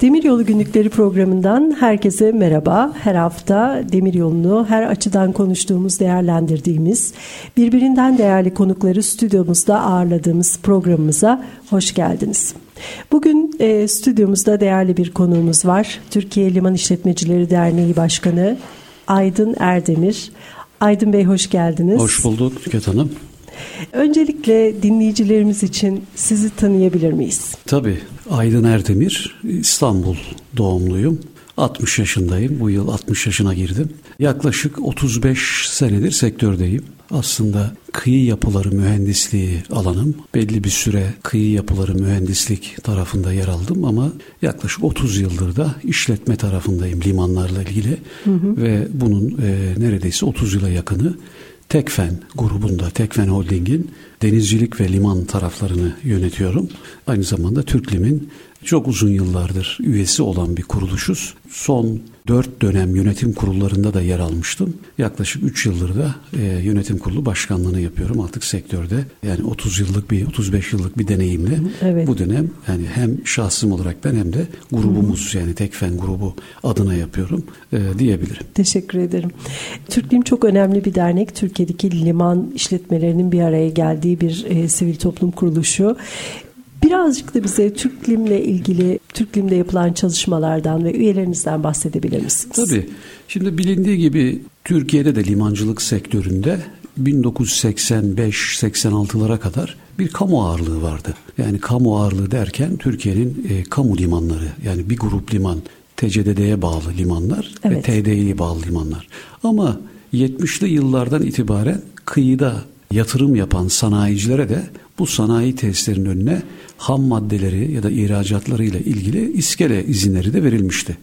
Demiryolu Günlükleri programından herkese merhaba. Her hafta demiryolunu her açıdan konuştuğumuz, değerlendirdiğimiz, birbirinden değerli konukları stüdyomuzda ağırladığımız programımıza hoş geldiniz. Bugün e, stüdyomuzda değerli bir konuğumuz var. Türkiye Liman İşletmecileri Derneği Başkanı Aydın Erdemir. Aydın Bey hoş geldiniz. Hoş bulduk Tüket Hanım. Öncelikle dinleyicilerimiz için sizi tanıyabilir miyiz? Tabii. Aydın Erdemir, İstanbul doğumluyum. 60 yaşındayım. Bu yıl 60 yaşına girdim. Yaklaşık 35 senedir sektördeyim. Aslında kıyı yapıları mühendisliği alanım. Belli bir süre kıyı yapıları mühendislik tarafında yer aldım ama yaklaşık 30 yıldır da işletme tarafındayım limanlarla ilgili. Hı hı. Ve bunun e, neredeyse 30 yıla yakını Tekfen grubunda, Tekfen Holding'in denizcilik ve liman taraflarını yönetiyorum. Aynı zamanda Türklim'in çok uzun yıllardır üyesi olan bir kuruluşuz. Son 4 dönem yönetim kurullarında da yer almıştım. Yaklaşık 3 yıldır da e, yönetim kurulu başkanlığını yapıyorum artık sektörde. Yani 30 yıllık bir 35 yıllık bir deneyimle evet. bu dönem yani hem şahsım olarak ben hem de grubumuz Hı. yani Tekfen grubu adına yapıyorum e, diyebilirim. Teşekkür ederim. Türklim çok önemli bir dernek. Türkiye'deki liman işletmelerinin bir araya geldiği bir e, sivil toplum kuruluşu. Birazcık da bize Türklim'le ilgili, Türklim'de yapılan çalışmalardan ve üyelerinizden bahsedebilir misiniz? Tabii. Şimdi bilindiği gibi Türkiye'de de limancılık sektöründe 1985-86'lara kadar bir kamu ağırlığı vardı. Yani kamu ağırlığı derken Türkiye'nin e, kamu limanları yani bir grup liman TCDD'ye bağlı limanlar evet. ve TDİ'ye bağlı limanlar. Ama 70'li yıllardan itibaren kıyıda yatırım yapan sanayicilere de bu sanayi tesislerinin önüne ham maddeleri ya da ihracatlarıyla ilgili iskele izinleri de verilmişti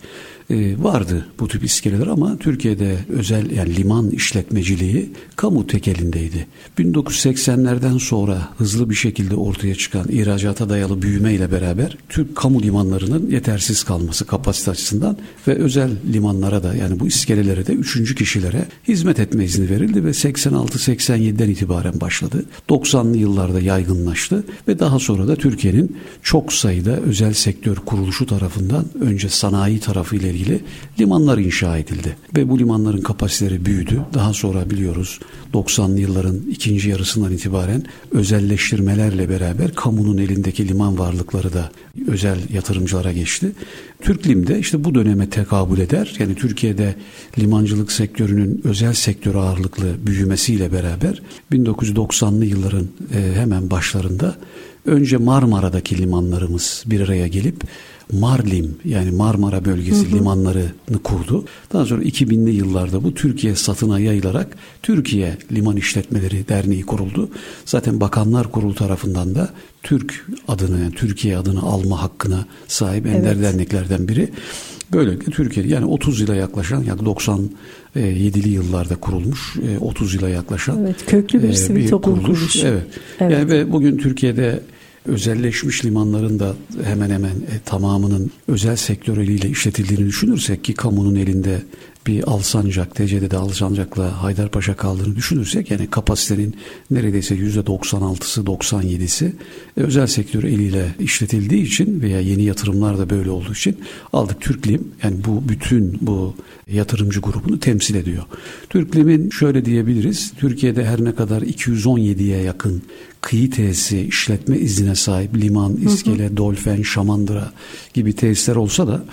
e, vardı bu tip iskeleler ama Türkiye'de özel yani liman işletmeciliği kamu tekelindeydi. 1980'lerden sonra hızlı bir şekilde ortaya çıkan ihracata dayalı büyüme ile beraber Türk kamu limanlarının yetersiz kalması kapasite açısından ve özel limanlara da yani bu iskelelere de üçüncü kişilere hizmet etme izni verildi ve 86-87'den itibaren başladı. 90'lı yıllarda yaygınlaştı ve daha sonra da Türkiye'nin çok sayıda özel sektör kuruluşu tarafından önce sanayi tarafıyla ilgili limanlar inşa edildi. Ve bu limanların kapasiteleri büyüdü. Daha sonra biliyoruz 90'lı yılların ikinci yarısından itibaren özelleştirmelerle beraber kamunun elindeki liman varlıkları da özel yatırımcılara geçti. Türklim de işte bu döneme tekabül eder. Yani Türkiye'de limancılık sektörünün özel sektör ağırlıklı büyümesiyle beraber 1990'lı yılların e, hemen başlarında önce Marmara'daki limanlarımız bir araya gelip Marlim yani Marmara bölgesi hı hı. limanlarını kurdu. Daha sonra 2000'li yıllarda bu Türkiye satına yayılarak Türkiye Liman İşletmeleri Derneği kuruldu. Zaten Bakanlar Kurulu tarafından da Türk adını yani Türkiye adını alma hakkına sahip ender evet. derneklerden biri. Böylelikle Türkiye yani 30 yıla yaklaşan yani 97'li yıllarda kurulmuş 30 yıla yaklaşan evet, köklü bir sivil toplum kuruluş. Evet. evet. Yani ve bugün Türkiye'de özelleşmiş limanların da hemen hemen e, tamamının özel sektör eliyle işletildiğini düşünürsek ki kamunun elinde bir Alsancak, TC'de Alsancak'la Haydarpaşa kaldığını düşünürsek yani kapasitenin neredeyse %96'sı 97'si e, özel sektör eliyle işletildiği için veya yeni yatırımlar da böyle olduğu için aldık Türklim yani bu bütün bu yatırımcı grubunu temsil ediyor. Türklim'in şöyle diyebiliriz Türkiye'de her ne kadar 217'ye yakın kıyı tesisi işletme iznine sahip liman, iskele, hı hı. dolfen, şamandıra gibi tesisler olsa da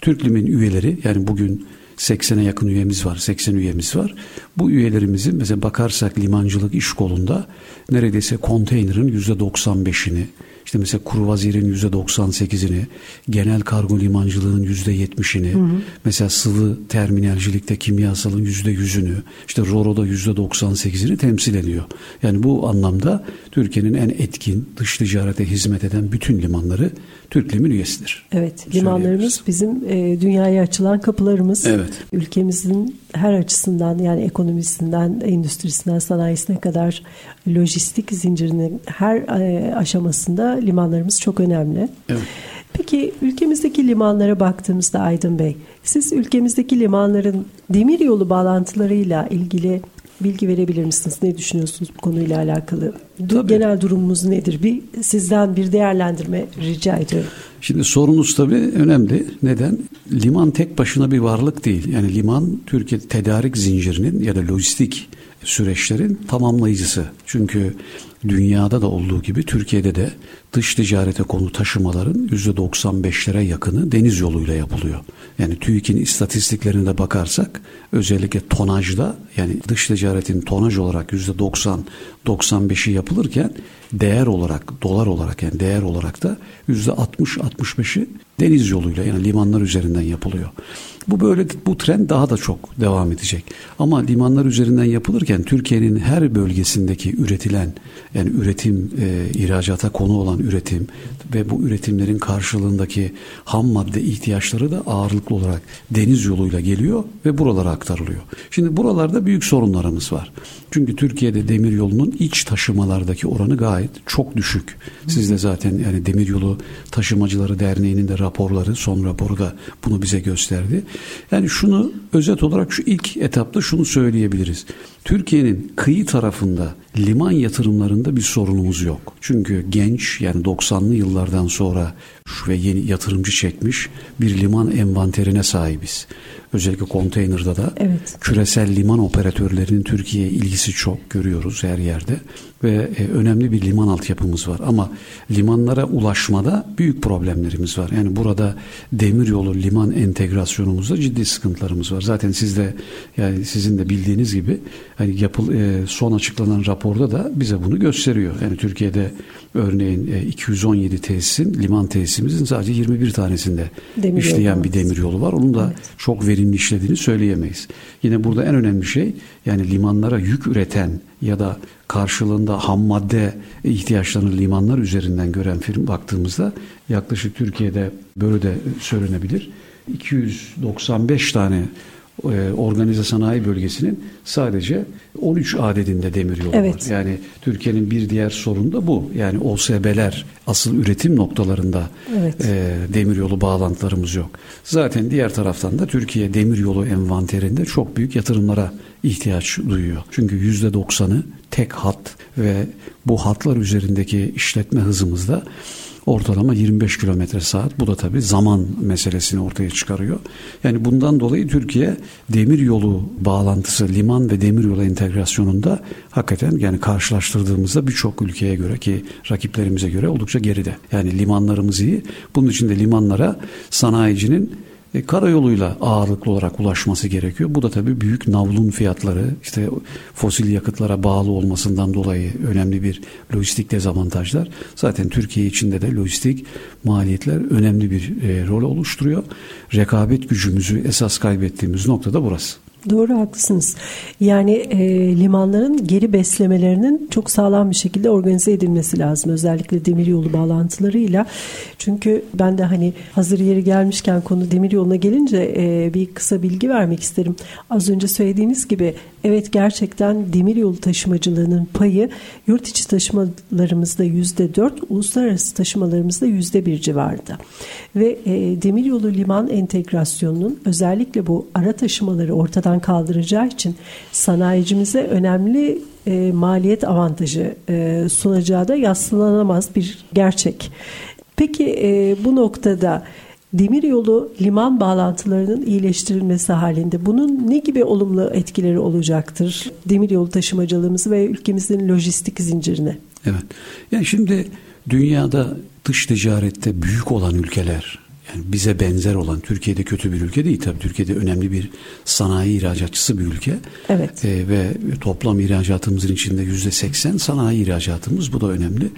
Türklim'in üyeleri yani bugün 80'e yakın üyemiz var, 80 üyemiz var. Bu üyelerimizin mesela bakarsak limancılık iş kolunda neredeyse konteynerin %95'ini, işte mesela kruvazirin %98'ini, genel kargo limancılığın %70'ini, hı hı. mesela sıvı terminalcilikte kimyasalın %100'ünü, işte Roro'da %98'ini temsil ediyor. Yani bu anlamda Türkiye'nin en etkin dış ticarete hizmet eden bütün limanları Türk Liman üyesidir. Evet, limanlarımız bizim e, dünyaya açılan kapılarımız. Evet. Ülkemizin her açısından yani ekonomisinden, endüstrisinden, sanayisine kadar lojistik zincirinin her e, aşamasında limanlarımız çok önemli. Evet. Peki ülkemizdeki limanlara baktığımızda Aydın Bey, siz ülkemizdeki limanların demir yolu bağlantılarıyla ilgili bilgi verebilir misiniz? Ne düşünüyorsunuz bu konuyla alakalı? Tabii. Genel durumumuz nedir? Bir sizden bir değerlendirme rica ediyorum. Şimdi sorunuz tabii önemli. Neden? Liman tek başına bir varlık değil. Yani liman Türkiye tedarik zincirinin ya da lojistik süreçlerin tamamlayıcısı. Çünkü dünyada da olduğu gibi Türkiye'de de dış ticarete konu taşımaların %95'lere yakını deniz yoluyla yapılıyor. Yani TÜİK'in istatistiklerine bakarsak özellikle tonajda yani dış ticaretin tonaj olarak %90-95'i yapılırken değer olarak dolar olarak yani değer olarak da %60-65'i deniz yoluyla yani limanlar üzerinden yapılıyor. Bu böyle bu trend daha da çok devam edecek. Ama limanlar üzerinden yapılırken Türkiye'nin her bölgesindeki üretilen yani üretim e, ihracata konu olan üretim ve bu üretimlerin karşılığındaki ham madde ihtiyaçları da ağırlıklı olarak deniz yoluyla geliyor ve buralara aktarılıyor. Şimdi buralarda büyük sorunlarımız var. Çünkü Türkiye'de demir yolunun iç taşımalardaki oranı gayet çok düşük. Siz de zaten yani Demiryolu Taşımacıları Derneği'nin de raporları, son raporu da bunu bize gösterdi. Yani şunu özet olarak şu ilk etapta şunu söyleyebiliriz. Türkiye'nin kıyı tarafında liman yatırımlarında bir sorunumuz yok. Çünkü genç yani 90'lı yıllardan sonra ve yeni yatırımcı çekmiş bir liman envanterine sahibiz. Özellikle konteynerda da evet. küresel liman operatörlerinin Türkiye'ye ilgisi çok görüyoruz her yerde ve e, önemli bir liman altyapımız var ama limanlara ulaşmada büyük problemlerimiz var. Yani burada demiryolu liman entegrasyonumuzda ciddi sıkıntılarımız var. Zaten siz de yani sizin de bildiğiniz gibi hani yapıl e, son açıklanan raporda da bize bunu gösteriyor. Yani Türkiye'de örneğin e, 217 tesisin liman tesisimizin sadece 21 tanesinde demir işleyen bir demir yolu var. Onun da evet. çok verimli işlediğini söyleyemeyiz. Yine burada en önemli şey yani limanlara yük üreten ya da karşılığında ham madde ihtiyaçlarını limanlar üzerinden gören firm baktığımızda yaklaşık Türkiye'de böyle de söylenebilir. 295 tane e, organize sanayi bölgesinin sadece 13 adedinde demir yolu evet. var. Yani Türkiye'nin bir diğer sorunu da bu. Yani OSB'ler asıl üretim noktalarında evet. e, demir yolu bağlantılarımız yok. Zaten diğer taraftan da Türkiye demir yolu envanterinde çok büyük yatırımlara ihtiyaç duyuyor. Çünkü %90'ı tek hat ve bu hatlar üzerindeki işletme hızımızda ortalama 25 kilometre saat. Bu da tabii zaman meselesini ortaya çıkarıyor. Yani bundan dolayı Türkiye demir yolu bağlantısı, liman ve demir yolu entegrasyonunda hakikaten yani karşılaştırdığımızda birçok ülkeye göre ki rakiplerimize göre oldukça geride. Yani limanlarımız iyi. Bunun için de limanlara sanayicinin e, karayoluyla ağırlıklı olarak ulaşması gerekiyor. Bu da tabii büyük navlun fiyatları, işte fosil yakıtlara bağlı olmasından dolayı önemli bir lojistik dezavantajlar. Zaten Türkiye içinde de lojistik maliyetler önemli bir e, rol oluşturuyor. Rekabet gücümüzü esas kaybettiğimiz nokta da burası. Doğru haklısınız. Yani e, limanların geri beslemelerinin çok sağlam bir şekilde organize edilmesi lazım. Özellikle demiryolu bağlantılarıyla. Çünkü ben de hani hazır yeri gelmişken konu demiryoluna gelince e, bir kısa bilgi vermek isterim. Az önce söylediğimiz gibi evet gerçekten demiryolu taşımacılığının payı yurt içi taşımalarımızda yüzde dört, uluslararası taşımalarımızda yüzde bir civarında. Ve e, demiryolu liman entegrasyonunun özellikle bu ara taşımaları ortadan ortadan kaldıracağı için sanayicimize önemli e, maliyet avantajı e, sunacağı da yatsılanamaz bir gerçek. Peki e, bu noktada demiryolu liman bağlantılarının iyileştirilmesi halinde bunun ne gibi olumlu etkileri olacaktır demiryolu taşımacılığımızı ve ülkemizin lojistik zincirine? Evet. Yani şimdi dünyada dış ticarette büyük olan ülkeler yani bize benzer olan Türkiye'de kötü bir ülke değil tabii Türkiye'de önemli bir sanayi ihracatçısı bir ülke. Evet. E, ve toplam ihracatımızın içinde yüzde seksen sanayi ihracatımız bu da önemli.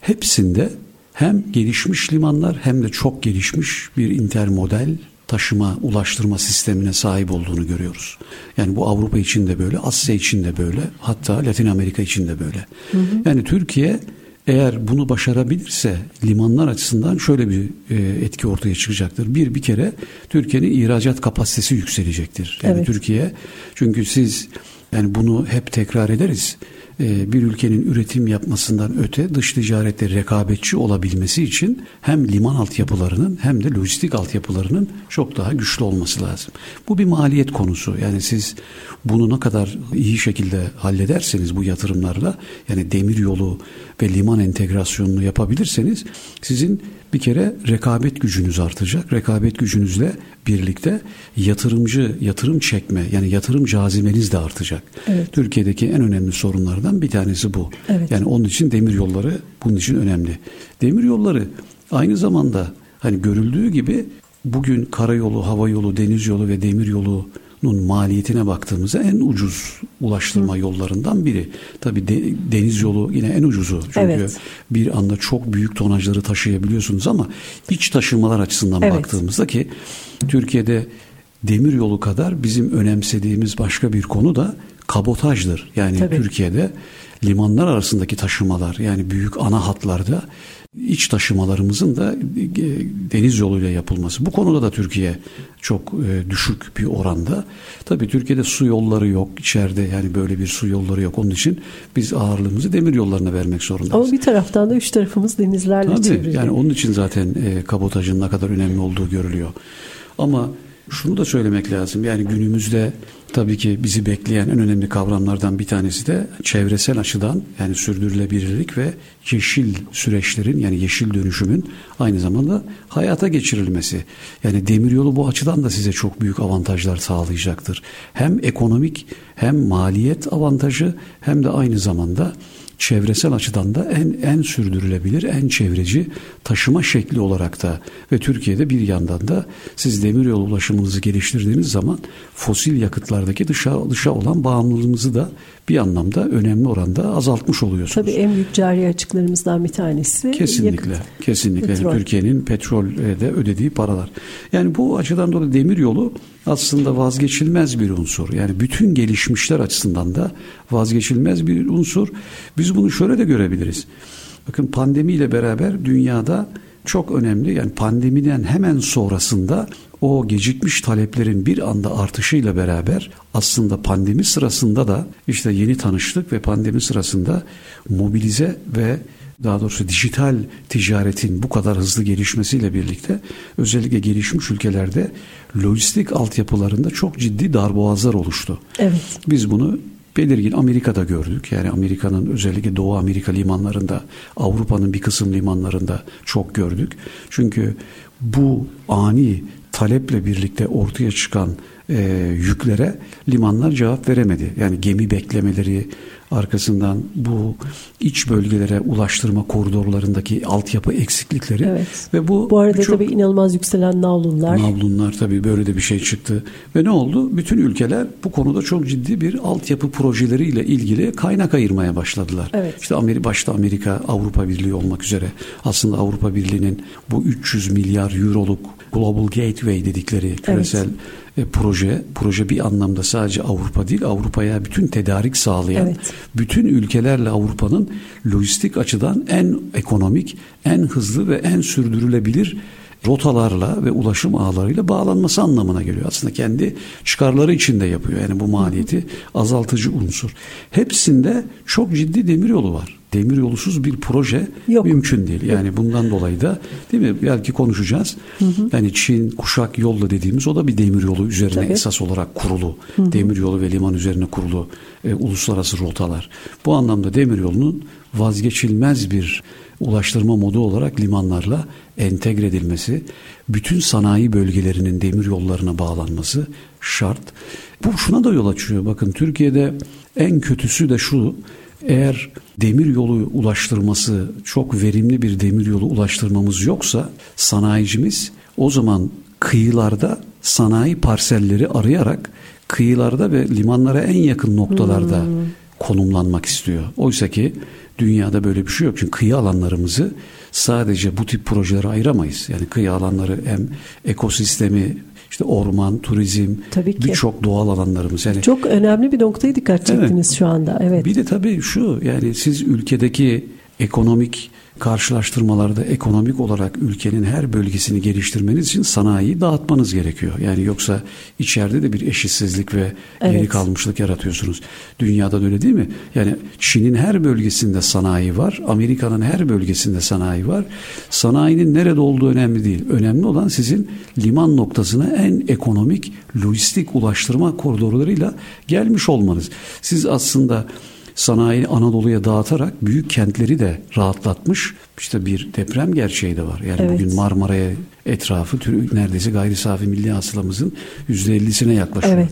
Hepsinde hem gelişmiş limanlar hem de çok gelişmiş bir intermodal taşıma, ulaştırma sistemine sahip olduğunu görüyoruz. Yani bu Avrupa için de böyle, Asya için de böyle, hatta Latin Amerika için de böyle. Hı hı. Yani Türkiye eğer bunu başarabilirse limanlar açısından şöyle bir e, etki ortaya çıkacaktır. Bir bir kere Türkiye'nin ihracat kapasitesi yükselecektir. Yani evet. Türkiye çünkü siz yani bunu hep tekrar ederiz. E, bir ülkenin üretim yapmasından öte dış ticarette rekabetçi olabilmesi için hem liman altyapılarının hem de lojistik altyapılarının çok daha güçlü olması lazım. Bu bir maliyet konusu. Yani siz bunu ne kadar iyi şekilde hallederseniz bu yatırımlarla yani demir yolu ve liman entegrasyonunu yapabilirseniz sizin bir kere rekabet gücünüz artacak. Rekabet gücünüzle birlikte yatırımcı, yatırım çekme yani yatırım cazimeniz de artacak. Evet. Türkiye'deki en önemli sorunlardan bir tanesi bu. Evet. Yani onun için demir yolları bunun için önemli. Demir yolları aynı zamanda hani görüldüğü gibi bugün karayolu, hava yolu, deniz yolu ve demir yolu maliyetine baktığımızda en ucuz ulaştırma Hı. yollarından biri. Tabi de, deniz yolu yine en ucuzu. Çünkü evet. bir anda çok büyük tonajları taşıyabiliyorsunuz ama iç taşımalar açısından evet. baktığımızda ki Türkiye'de demir yolu kadar bizim önemsediğimiz başka bir konu da kabotajdır. Yani Tabii. Türkiye'de limanlar arasındaki taşımalar yani büyük ana hatlarda iç taşımalarımızın da e, deniz yoluyla yapılması. Bu konuda da Türkiye çok e, düşük bir oranda. Tabii Türkiye'de su yolları yok içeride yani böyle bir su yolları yok. Onun için biz ağırlığımızı demir yollarına vermek zorundayız. Ama bir taraftan da üç tarafımız denizlerle çevrili. Yani onun için zaten e, kabotajın ne kadar önemli olduğu görülüyor. Ama şunu da söylemek lazım. Yani günümüzde tabii ki bizi bekleyen en önemli kavramlardan bir tanesi de çevresel açıdan yani sürdürülebilirlik ve yeşil süreçlerin yani yeşil dönüşümün aynı zamanda hayata geçirilmesi. Yani demiryolu bu açıdan da size çok büyük avantajlar sağlayacaktır. Hem ekonomik hem maliyet avantajı hem de aynı zamanda çevresel açıdan da en en sürdürülebilir, en çevreci taşıma şekli olarak da ve Türkiye'de bir yandan da siz demiryolu ulaşımınızı geliştirdiğiniz zaman fosil yakıtlardaki dışa dışa olan bağımlılığımızı da bir anlamda önemli oranda azaltmış oluyorsunuz. Tabii en büyük cari açıklarımızdan bir tanesi. Kesinlikle. Yakıt. Kesinlikle. Petrol. Türkiye'nin petrolde ödediği paralar. Yani bu açıdan dolayı demir yolu aslında vazgeçilmez bir unsur. Yani bütün gelişmişler açısından da vazgeçilmez bir unsur. Biz bunu şöyle de görebiliriz. Bakın pandemiyle beraber dünyada çok önemli yani pandemiden hemen sonrasında o gecikmiş taleplerin bir anda artışıyla beraber aslında pandemi sırasında da işte yeni tanıştık ve pandemi sırasında mobilize ve daha doğrusu dijital ticaretin bu kadar hızlı gelişmesiyle birlikte özellikle gelişmiş ülkelerde lojistik altyapılarında çok ciddi darboğazlar oluştu. Evet. Biz bunu belirgin Amerika'da gördük. Yani Amerika'nın özellikle Doğu Amerika limanlarında, Avrupa'nın bir kısım limanlarında çok gördük. Çünkü bu ani taleple birlikte ortaya çıkan e, yüklere limanlar cevap veremedi. Yani gemi beklemeleri, arkasından bu iç bölgelere ulaştırma koridorlarındaki altyapı eksiklikleri evet. ve bu bu arada tabii inanılmaz yükselen navlunlar. Navlunlar tabii böyle de bir şey çıktı. Ve ne oldu? Bütün ülkeler bu konuda çok ciddi bir altyapı projeleriyle ilgili kaynak ayırmaya başladılar. Evet. İşte Amerika başta Amerika, Avrupa Birliği olmak üzere aslında Avrupa Birliği'nin bu 300 milyar euroluk Global Gateway dedikleri küresel evet e, proje, proje bir anlamda sadece Avrupa değil, Avrupa'ya bütün tedarik sağlayan, evet. bütün ülkelerle Avrupa'nın lojistik açıdan en ekonomik, en hızlı ve en sürdürülebilir rotalarla ve ulaşım ağlarıyla bağlanması anlamına geliyor. Aslında kendi çıkarları için de yapıyor. Yani bu maliyeti azaltıcı unsur. Hepsinde çok ciddi demiryolu var. Demiryolsuz bir proje Yok. mümkün değil. Yani Yok. bundan dolayı da değil mi? Belki konuşacağız. Hı hı. Yani Çin kuşak yolla dediğimiz o da bir demiryolu üzerine Tabii. esas olarak kurulu. Hı hı. Demiryolu ve liman üzerine kurulu e, uluslararası rotalar. Bu anlamda demiryolunun vazgeçilmez bir ulaştırma modu olarak limanlarla entegre edilmesi, bütün sanayi bölgelerinin demir yollarına bağlanması şart. Bu şuna da yol açıyor. Bakın Türkiye'de en kötüsü de şu. Eğer demir yolu ulaştırması çok verimli bir demir yolu ulaştırmamız yoksa sanayicimiz o zaman kıyılarda sanayi parselleri arayarak kıyılarda ve limanlara en yakın noktalarda hmm. konumlanmak istiyor. Oysa ki dünyada böyle bir şey yok. Çünkü kıyı alanlarımızı sadece bu tip projelere ayıramayız. Yani kıyı alanları hem ekosistemi işte orman, turizm, birçok doğal alanlarımız. Yani çok önemli bir noktaya dikkat çektiniz evet. şu anda. Evet. Bir de tabii şu yani siz ülkedeki ekonomik karşılaştırmalarda ekonomik olarak ülkenin her bölgesini geliştirmeniz için sanayiyi dağıtmanız gerekiyor. Yani yoksa içeride de bir eşitsizlik ve evet. geri kalmışlık yaratıyorsunuz. Dünyada da öyle değil mi? Yani Çin'in her bölgesinde sanayi var. Amerika'nın her bölgesinde sanayi var. Sanayinin nerede olduğu önemli değil. Önemli olan sizin liman noktasına en ekonomik lojistik ulaştırma koridorlarıyla gelmiş olmanız. Siz aslında sanayi Anadolu'ya dağıtarak büyük kentleri de rahatlatmış. İşte bir deprem gerçeği de var. Yani evet. bugün Marmara'ya etrafı neredeyse gayri safi milli hasılamızın %50'sine yaklaşıyor. Evet.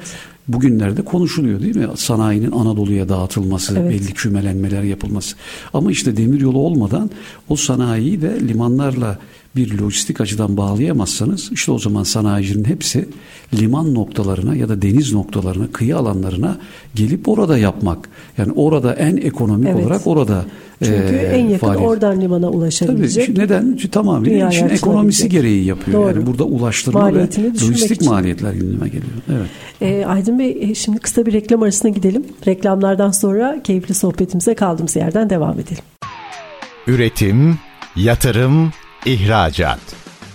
Bugünlerde konuşuluyor değil mi? Sanayinin Anadolu'ya dağıtılması, evet. belli kümelenmeler yapılması. Ama işte demiryolu olmadan o sanayiyi de limanlarla bir lojistik açıdan bağlayamazsanız işte o zaman sanayicinin hepsi liman noktalarına ya da deniz noktalarına, kıyı alanlarına gelip orada yapmak. Yani orada en ekonomik evet. olarak orada çünkü e, en yakın faaliyet. oradan limana ulaşabilecek. Tabii neden? Çünkü tamamen işin ekonomisi gereği yapıyor. Doğru. Yani burada ulaştırma ve lojistik için. maliyetler gündeme geliyor. Evet. E, Aydın Bey e, şimdi kısa bir reklam arasına gidelim. Reklamlardan sonra keyifli sohbetimize kaldığımız yerden devam edelim. Üretim, yatırım, ihracat.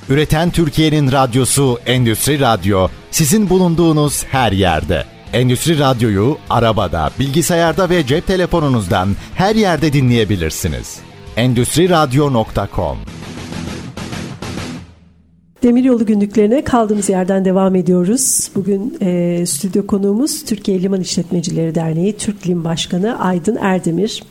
Üreten Türkiye'nin radyosu Endüstri Radyo sizin bulunduğunuz her yerde. Endüstri Radyo'yu arabada, bilgisayarda ve cep telefonunuzdan her yerde dinleyebilirsiniz. Endüstri Radyo.com Demiryolu günlüklerine kaldığımız yerden devam ediyoruz. Bugün e, stüdyo konuğumuz Türkiye Liman İşletmecileri Derneği Türk Lim Başkanı Aydın Erdemir.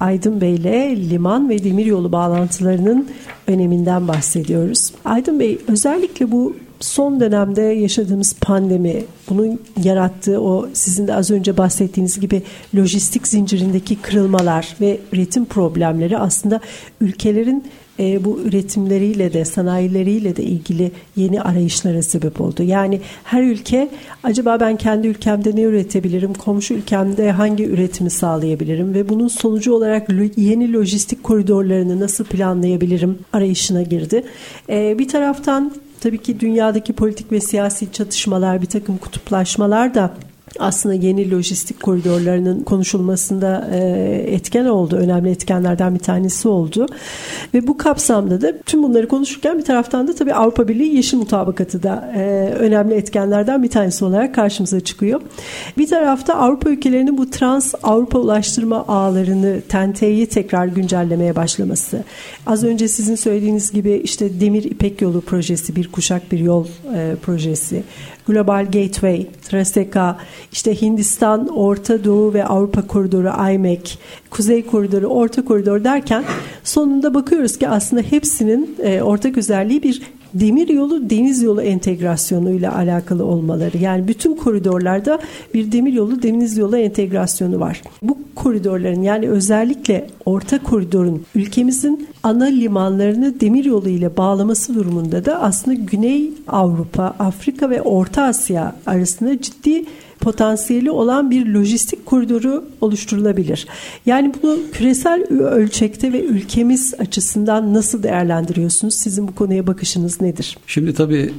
Aydın Bey ile liman ve demiryolu bağlantılarının öneminden bahsediyoruz. Aydın Bey özellikle bu son dönemde yaşadığımız pandemi, bunun yarattığı o sizin de az önce bahsettiğiniz gibi lojistik zincirindeki kırılmalar ve üretim problemleri aslında ülkelerin e, bu üretimleriyle de sanayileriyle de ilgili yeni arayışlara sebep oldu. Yani her ülke acaba ben kendi ülkemde ne üretebilirim, komşu ülkemde hangi üretimi sağlayabilirim ve bunun sonucu olarak yeni lojistik koridorlarını nasıl planlayabilirim arayışına girdi. E, bir taraftan tabii ki dünyadaki politik ve siyasi çatışmalar, bir takım kutuplaşmalar da aslında yeni lojistik koridorlarının konuşulmasında e, etken oldu. Önemli etkenlerden bir tanesi oldu. Ve bu kapsamda da tüm bunları konuşurken bir taraftan da tabii Avrupa Birliği Yeşil Mutabakatı da e, önemli etkenlerden bir tanesi olarak karşımıza çıkıyor. Bir tarafta Avrupa ülkelerinin bu trans Avrupa ulaştırma ağlarını TENTE'yi tekrar güncellemeye başlaması. Az önce sizin söylediğiniz gibi işte Demir İpek Yolu projesi, bir kuşak bir yol e, projesi. Global Gateway, Traseka, işte Hindistan, Orta Doğu ve Avrupa koridoru IMEC, Kuzey koridoru, Orta koridor derken sonunda bakıyoruz ki aslında hepsinin e, ortak özelliği bir demir yolu deniz yolu entegrasyonuyla alakalı olmaları. Yani bütün koridorlarda bir demir yolu deniz yolu entegrasyonu var. Bu koridorların yani özellikle orta koridorun ülkemizin ana limanlarını demir yolu ile bağlaması durumunda da aslında Güney Avrupa, Afrika ve Orta Asya arasında ciddi potansiyeli olan bir lojistik koridoru oluşturulabilir. Yani bunu küresel ölçekte ve ülkemiz açısından nasıl değerlendiriyorsunuz? Sizin bu konuya bakışınız nedir? Şimdi tabii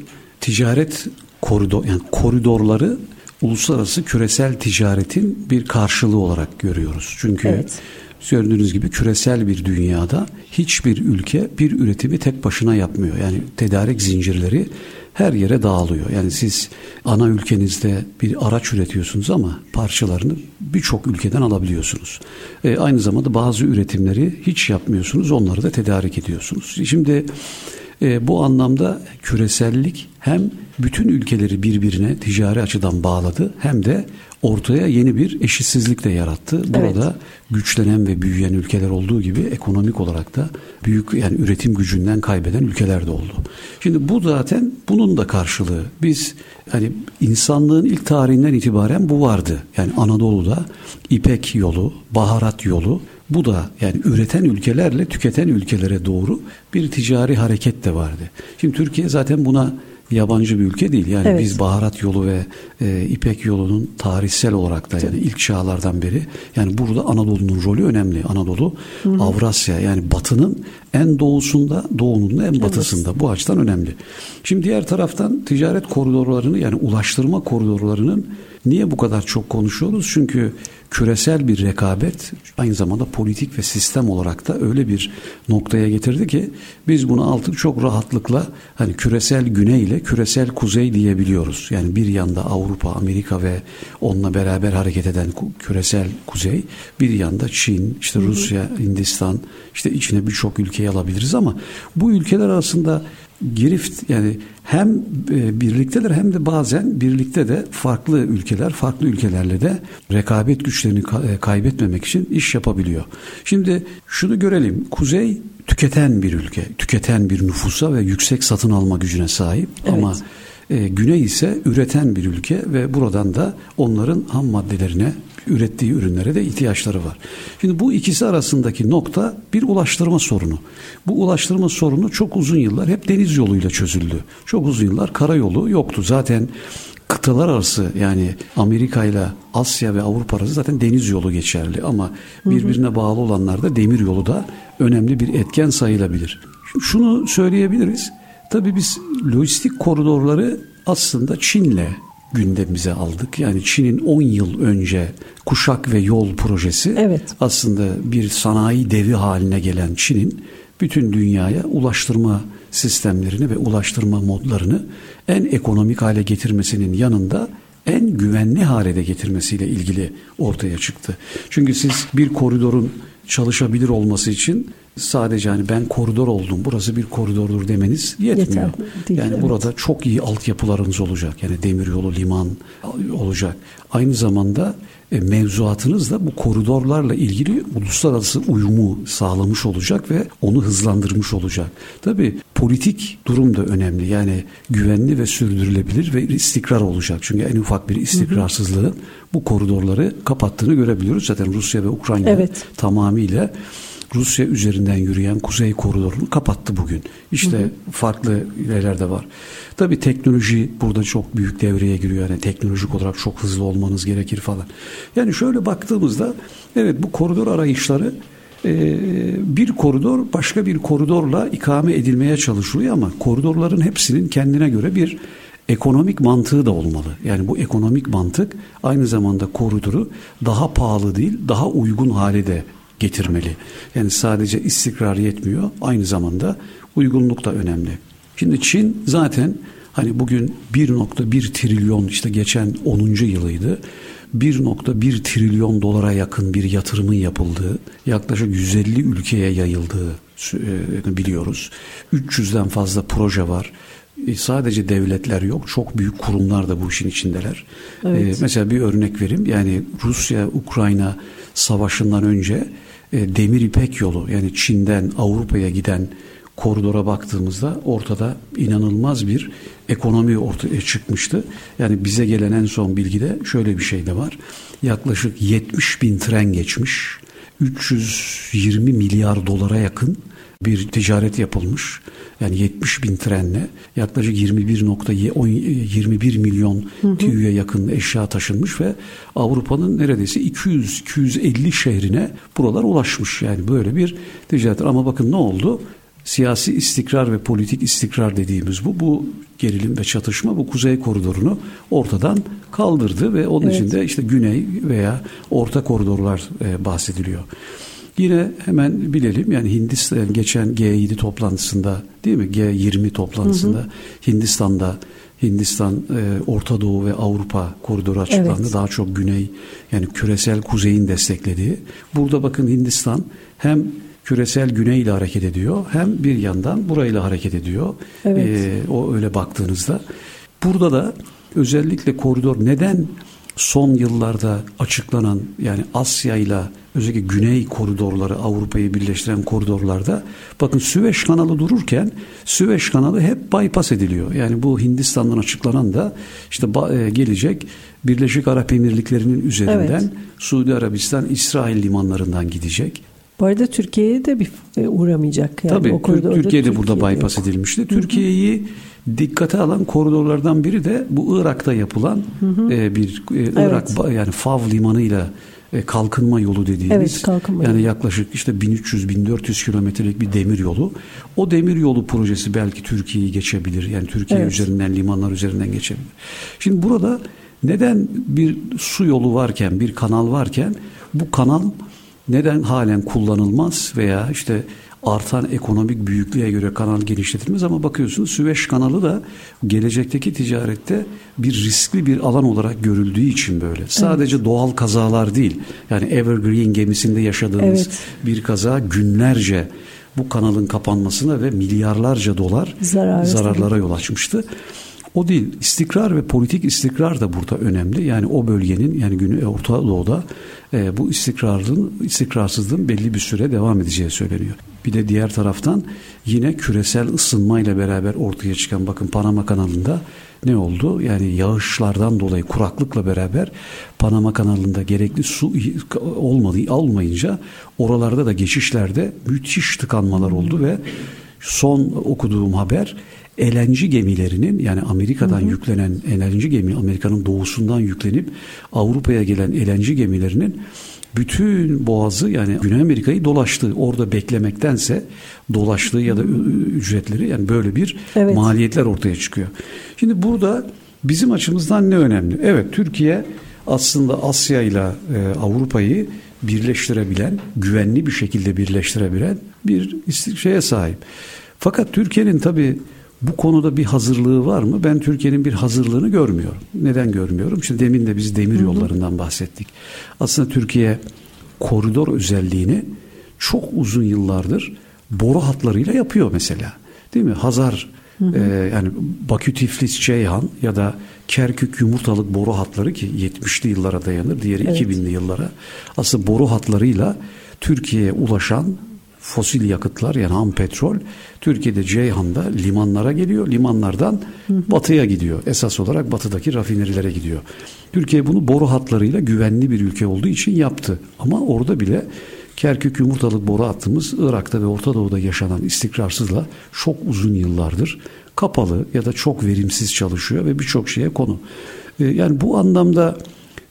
ticaret koridor yani koridorları uluslararası küresel ticaretin bir karşılığı olarak görüyoruz. Çünkü evet. Gördüğünüz gibi küresel bir dünyada hiçbir ülke bir üretimi tek başına yapmıyor. Yani tedarik zincirleri her yere dağılıyor. Yani siz ana ülkenizde bir araç üretiyorsunuz ama parçalarını birçok ülkeden alabiliyorsunuz. E, aynı zamanda bazı üretimleri hiç yapmıyorsunuz, onları da tedarik ediyorsunuz. Şimdi e, bu anlamda küresellik hem bütün ülkeleri birbirine ticari açıdan bağladı hem de ortaya yeni bir eşitsizlik de yarattı. Burada evet. güçlenen ve büyüyen ülkeler olduğu gibi ekonomik olarak da büyük yani üretim gücünden kaybeden ülkeler de oldu. Şimdi bu zaten bunun da karşılığı. Biz hani insanlığın ilk tarihinden itibaren bu vardı. Yani Anadolu'da İpek yolu, baharat yolu bu da yani üreten ülkelerle tüketen ülkelere doğru bir ticari hareket de vardı. Şimdi Türkiye zaten buna yabancı bir ülke değil. Yani evet. biz baharat yolu ve e, İpek yolunun tarihsel olarak da yani ilk çağlardan beri yani burada Anadolu'nun rolü önemli. Anadolu Hı-hı. Avrasya yani Batı'nın en doğusunda, doğunun da en batısında. Bu açıdan önemli. Şimdi diğer taraftan ticaret koridorlarını yani ulaştırma koridorlarının niye bu kadar çok konuşuyoruz? Çünkü küresel bir rekabet aynı zamanda politik ve sistem olarak da öyle bir noktaya getirdi ki biz bunu artık çok rahatlıkla hani küresel güney ile küresel kuzey diyebiliyoruz. Yani bir yanda Avrupa, Amerika ve onunla beraber hareket eden küresel kuzey, bir yanda Çin, işte Rusya, Hindistan, işte içine birçok ülkeyi alabiliriz ama bu ülkeler arasında girift yani hem e, birlikteler hem de bazen birlikte de farklı ülkeler farklı ülkelerle de rekabet güçlerini e, kaybetmemek için iş yapabiliyor. Şimdi şunu görelim. Kuzey tüketen bir ülke, tüketen bir nüfusa ve yüksek satın alma gücüne sahip evet. ama e, güney ise üreten bir ülke ve buradan da onların ham maddelerine ürettiği ürünlere de ihtiyaçları var. Şimdi bu ikisi arasındaki nokta bir ulaştırma sorunu. Bu ulaştırma sorunu çok uzun yıllar hep deniz yoluyla çözüldü. Çok uzun yıllar karayolu yoktu. Zaten kıtalar arası yani Amerika ile Asya ve Avrupa arası zaten deniz yolu geçerli ama birbirine bağlı olanlarda demir yolu da önemli bir etken sayılabilir. Şunu söyleyebiliriz. Tabii biz lojistik koridorları aslında Çin'le gündemimize aldık. Yani Çin'in 10 yıl önce kuşak ve yol projesi evet. aslında bir sanayi devi haline gelen Çin'in bütün dünyaya ulaştırma sistemlerini ve ulaştırma modlarını en ekonomik hale getirmesinin yanında en güvenli hale de getirmesiyle ilgili ortaya çıktı. Çünkü siz bir koridorun çalışabilir olması için sadece hani ben koridor oldum burası bir koridordur demeniz yetmiyor. Yeter, değil, yani evet. burada çok iyi altyapılarınız olacak. Yani demiryolu, liman olacak. Aynı zamanda mevzuatınız da bu koridorlarla ilgili uluslararası uyumu sağlamış olacak ve onu hızlandırmış olacak. Tabi politik durum da önemli. Yani güvenli ve sürdürülebilir ve istikrar olacak. Çünkü en ufak bir istikrarsızlığın bu koridorları kapattığını görebiliyoruz. Zaten Rusya ve Ukrayna evet. tamamıyla Rusya üzerinden yürüyen kuzey koridorunu kapattı bugün. İşte hı hı. farklı yerler de var. Tabi teknoloji burada çok büyük devreye giriyor. Yani teknolojik olarak çok hızlı olmanız gerekir falan. Yani şöyle baktığımızda evet bu koridor arayışları bir koridor başka bir koridorla ikame edilmeye çalışılıyor ama koridorların hepsinin kendine göre bir ekonomik mantığı da olmalı. Yani bu ekonomik mantık aynı zamanda koridoru daha pahalı değil, daha uygun hale de getirmeli. Yani sadece istikrar yetmiyor, aynı zamanda uygunluk da önemli. Şimdi Çin zaten hani bugün 1.1 trilyon işte geçen 10. yılıydı. 1.1 trilyon dolara yakın bir yatırımın yapıldığı, yaklaşık 150 ülkeye yayıldığı e, biliyoruz. 300'den fazla proje var. E, sadece devletler yok, çok büyük kurumlar da bu işin içindeler. Evet. Ee, mesela bir örnek vereyim. Yani Rusya-Ukrayna savaşından önce e, demir ipek yolu yani Çin'den Avrupa'ya giden koridora baktığımızda ortada inanılmaz bir ekonomi ortaya çıkmıştı. Yani bize gelen en son bilgide şöyle bir şey de var. Yaklaşık 70 bin tren geçmiş. 320 milyar dolara yakın bir ticaret yapılmış. Yani 70 bin trenle yaklaşık 21.21 milyon TÜ'ye yakın eşya taşınmış ve Avrupa'nın neredeyse 200-250 şehrine buralar ulaşmış. Yani böyle bir ticaret. Ama bakın ne oldu? Siyasi istikrar ve politik istikrar dediğimiz bu. Bu gerilim ve çatışma bu kuzey koridorunu ortadan kaldırdı ve onun evet. içinde işte güney veya orta koridorlar e, bahsediliyor. Yine hemen bilelim yani Hindistan geçen G7 toplantısında değil mi G20 toplantısında hı hı. Hindistan'da Hindistan, e, Orta Doğu ve Avrupa koridoru açıklandı. Evet. Daha çok güney yani küresel kuzeyin desteklediği. Burada bakın Hindistan hem küresel güney ile hareket ediyor hem bir yandan burayla hareket ediyor. Evet. E, o öyle baktığınızda. Burada da özellikle koridor neden son yıllarda açıklanan yani Asya ile özellikle güney koridorları Avrupa'yı birleştiren koridorlarda bakın Süveyş kanalı dururken Süveyş kanalı hep bypass ediliyor. Yani bu Hindistan'dan açıklanan da işte e, gelecek Birleşik Arap Emirlikleri'nin üzerinden evet. Suudi Arabistan, İsrail limanlarından gidecek. Bu arada Türkiye'ye de bir e, uğramayacak. Yani Tabii o Türkiye de burada bypass yok. edilmişti. Türkiye'yi dikkate alan koridorlardan biri de bu Irak'ta yapılan hı hı. E, bir e, Irak evet. yani Fav limanıyla e, kalkınma yolu dediğimiz evet, kalkınma yani yaklaşık işte 1300-1400 kilometrelik bir demir yolu. O demir yolu projesi belki Türkiye'yi geçebilir. Yani Türkiye evet. üzerinden limanlar üzerinden geçebilir. Şimdi burada neden bir su yolu varken, bir kanal varken bu kanal neden halen kullanılmaz veya işte artan ekonomik büyüklüğe göre kanal genişletilmez ama bakıyorsunuz Süveyş kanalı da gelecekteki ticarette bir riskli bir alan olarak görüldüğü için böyle. Sadece evet. doğal kazalar değil. Yani Evergreen gemisinde yaşadığımız evet. bir kaza günlerce bu kanalın kapanmasına ve milyarlarca dolar Zarar zararlara yol açmıştı. O değil. istikrar ve politik istikrar da burada önemli. Yani o bölgenin yani Güney Orta Doğu'da e, bu istikrarın istikrarsızlığın belli bir süre devam edeceği söyleniyor. Bir de diğer taraftan yine küresel ısınmayla beraber ortaya çıkan bakın Panama kanalında ne oldu? Yani yağışlardan dolayı kuraklıkla beraber Panama kanalında gerekli su olmadı olmayınca oralarda da geçişlerde müthiş tıkanmalar oldu ve son okuduğum haber LNG gemilerinin yani Amerika'dan hı hı. yüklenen LNG gemi Amerika'nın doğusundan yüklenip Avrupa'ya gelen LNG gemilerinin bütün boğazı yani Güney Amerika'yı dolaştığı orada beklemektense dolaştığı ya da ücretleri yani böyle bir evet. maliyetler ortaya çıkıyor. Şimdi burada bizim açımızdan ne önemli? Evet Türkiye aslında Asya ile e, Avrupa'yı birleştirebilen, güvenli bir şekilde birleştirebilen bir şeye sahip. Fakat Türkiye'nin tabii bu konuda bir hazırlığı var mı? Ben Türkiye'nin bir hazırlığını görmüyorum. Neden görmüyorum? Şimdi demin de biz demir yollarından bahsettik. Aslında Türkiye koridor özelliğini çok uzun yıllardır boru hatlarıyla yapıyor mesela. Değil mi? Hazar hı hı. E, yani Bakü Tiflis Ceyhan ya da Kerkük yumurtalık boru hatları ki 70'li yıllara dayanır. Diğeri evet. 2000'li yıllara. Aslında boru hatlarıyla Türkiye'ye ulaşan fosil yakıtlar yani ham petrol Türkiye'de Ceyhan'da limanlara geliyor. Limanlardan batıya gidiyor. Esas olarak batıdaki rafinerilere gidiyor. Türkiye bunu boru hatlarıyla güvenli bir ülke olduğu için yaptı. Ama orada bile Kerkük yumurtalık boru hattımız Irak'ta ve Orta Doğu'da yaşanan istikrarsızla çok uzun yıllardır kapalı ya da çok verimsiz çalışıyor ve birçok şeye konu. Ee, yani bu anlamda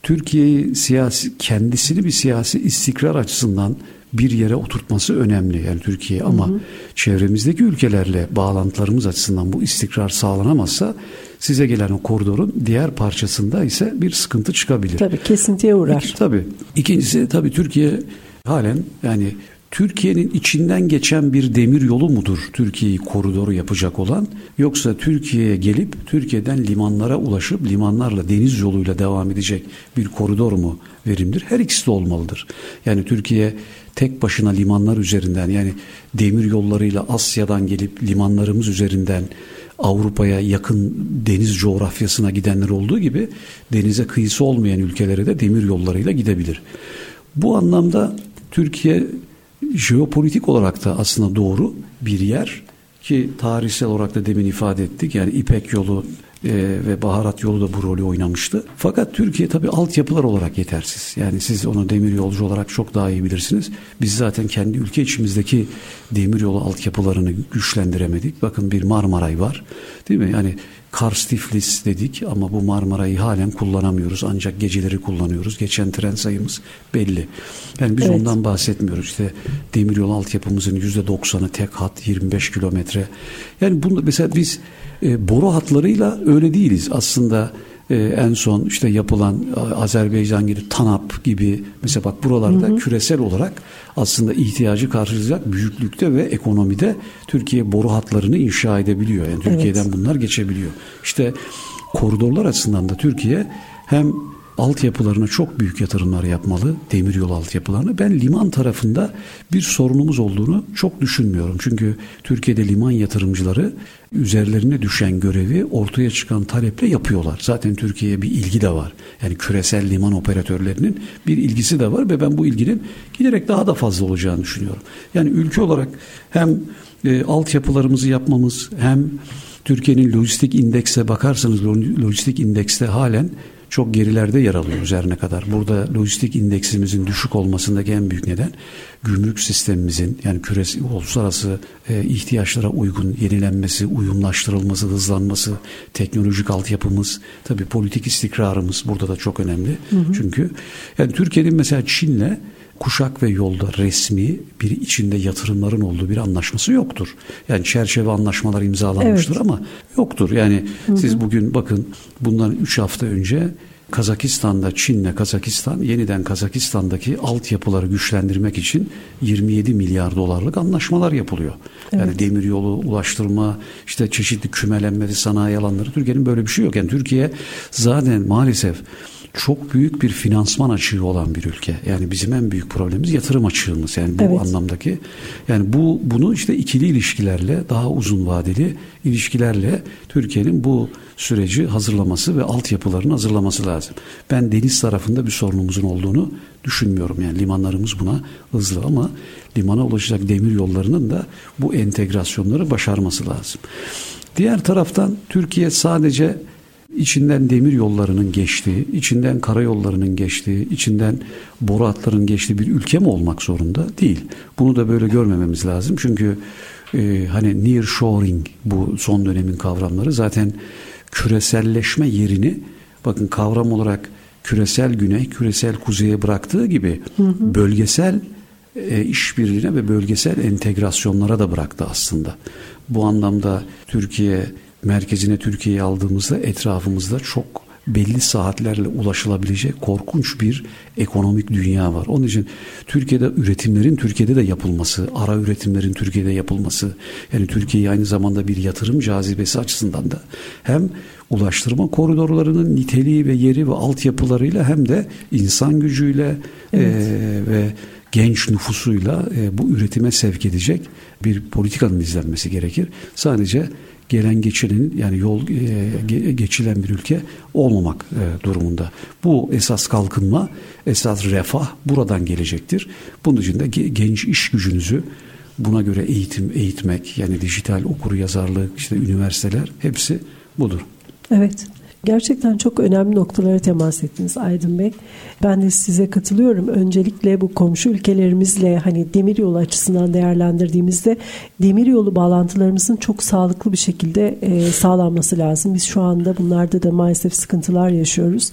Türkiye'yi siyasi kendisini bir siyasi istikrar açısından bir yere oturtması önemli yani Türkiye ama hı hı. çevremizdeki ülkelerle bağlantılarımız açısından bu istikrar sağlanamazsa size gelen o koridorun diğer parçasında ise bir sıkıntı çıkabilir. Tabii kesintiye uğrar. İki, tabii. İkincisi tabii Türkiye halen yani Türkiye'nin içinden geçen bir demir yolu mudur Türkiye'yi koridoru yapacak olan yoksa Türkiye'ye gelip Türkiye'den limanlara ulaşıp limanlarla deniz yoluyla devam edecek bir koridor mu verimdir? Her ikisi de olmalıdır. Yani Türkiye tek başına limanlar üzerinden yani demir yollarıyla Asya'dan gelip limanlarımız üzerinden Avrupa'ya yakın deniz coğrafyasına gidenler olduğu gibi denize kıyısı olmayan ülkelere de demir yollarıyla gidebilir. Bu anlamda Türkiye jeopolitik olarak da aslında doğru bir yer ki tarihsel olarak da demin ifade ettik. Yani İpek yolu e, ve baharat yolu da bu rolü oynamıştı. Fakat Türkiye tabii altyapılar olarak yetersiz. Yani siz onu demir yolcu olarak çok daha iyi bilirsiniz. Biz zaten kendi ülke içimizdeki demir yolu altyapılarını güçlendiremedik. Bakın bir Marmaray var. Değil mi? Yani Kars Tiflis dedik ama bu Marmara'yı halen kullanamıyoruz. Ancak geceleri kullanıyoruz. Geçen tren sayımız belli. Yani biz evet. ondan bahsetmiyoruz. İşte demiryolu altyapımızın %90'ı tek hat 25 kilometre. Yani bunu mesela biz e, boru hatlarıyla öyle değiliz. Aslında e, en son işte yapılan Azerbaycan gibi TANAP gibi mesela bak buralarda hı hı. küresel olarak aslında ihtiyacı karşılayacak büyüklükte ve ekonomide Türkiye boru hatlarını inşa edebiliyor. Yani Türkiye'den evet. bunlar geçebiliyor. İşte koridorlar açısından da Türkiye hem altyapılarına çok büyük yatırımlar yapmalı. Demiryolu altyapılarına. Ben liman tarafında bir sorunumuz olduğunu çok düşünmüyorum. Çünkü Türkiye'de liman yatırımcıları üzerlerine düşen görevi ortaya çıkan taleple yapıyorlar. Zaten Türkiye'ye bir ilgi de var. Yani küresel liman operatörlerinin bir ilgisi de var ve ben bu ilginin giderek daha da fazla olacağını düşünüyorum. Yani ülke olarak hem e, altyapılarımızı yapmamız hem Türkiye'nin lojistik indekse bakarsanız lojistik indekste halen çok gerilerde yer alıyoruz her ne kadar. Burada lojistik indeksimizin düşük olmasındaki en büyük neden gümrük sistemimizin yani küresel uluslararası e, ihtiyaçlara uygun yenilenmesi, uyumlaştırılması, hızlanması, teknolojik altyapımız, tabii politik istikrarımız burada da çok önemli. Hı hı. Çünkü yani Türkiye'nin mesela Çin'le kuşak ve yolda resmi bir içinde yatırımların olduğu bir anlaşması yoktur. Yani çerçeve anlaşmalar imzalanmıştır evet. ama yoktur. Yani hı hı. siz bugün bakın bundan 3 hafta önce Kazakistan'da Çin'le Kazakistan yeniden Kazakistan'daki altyapıları güçlendirmek için 27 milyar dolarlık anlaşmalar yapılıyor. Evet. Yani demiryolu, ulaştırma, işte çeşitli kümelenmeli sanayi alanları Türkiye'nin böyle bir şey yok. Yani Türkiye zaten maalesef çok büyük bir finansman açığı olan bir ülke. Yani bizim en büyük problemimiz yatırım açığımız. Yani bu evet. anlamdaki yani bu bunu işte ikili ilişkilerle daha uzun vadeli ilişkilerle Türkiye'nin bu süreci hazırlaması ve altyapılarını hazırlaması lazım. Ben deniz tarafında bir sorunumuzun olduğunu düşünmüyorum. Yani limanlarımız buna hızlı ama limana ulaşacak demir yollarının da bu entegrasyonları başarması lazım. Diğer taraftan Türkiye sadece içinden demir yollarının geçtiği, içinden karayollarının geçtiği, içinden boru hatlarının geçtiği bir ülke mi olmak zorunda? Değil. Bunu da böyle görmememiz lazım. Çünkü e, hani near shoring bu son dönemin kavramları zaten küreselleşme yerini bakın kavram olarak küresel güney, küresel kuzeye bıraktığı gibi hı hı. bölgesel e, işbirliğine ve bölgesel entegrasyonlara da bıraktı aslında. Bu anlamda Türkiye merkezine Türkiye'yi aldığımızda etrafımızda çok belli saatlerle ulaşılabilecek korkunç bir ekonomik dünya var. Onun için Türkiye'de üretimlerin Türkiye'de de yapılması, ara üretimlerin Türkiye'de yapılması, yani Türkiye'yi aynı zamanda bir yatırım cazibesi açısından da hem ulaştırma koridorlarının niteliği ve yeri ve altyapılarıyla hem de insan gücüyle evet. e, ve genç nüfusuyla e, bu üretime sevk edecek bir politikanın izlenmesi gerekir. Sadece gelen geçilenin yani yol e, geçilen bir ülke olmamak e, durumunda. Bu esas kalkınma, esas refah buradan gelecektir. Bunun için de genç iş gücünüzü buna göre eğitim eğitmek yani dijital okur yazarlık işte üniversiteler hepsi budur. Evet. Gerçekten çok önemli noktalara temas ettiniz Aydın Bey. Ben de size katılıyorum. Öncelikle bu komşu ülkelerimizle hani demiryolu açısından değerlendirdiğimizde demiryolu bağlantılarımızın çok sağlıklı bir şekilde e, sağlanması lazım. Biz şu anda bunlarda da maalesef sıkıntılar yaşıyoruz.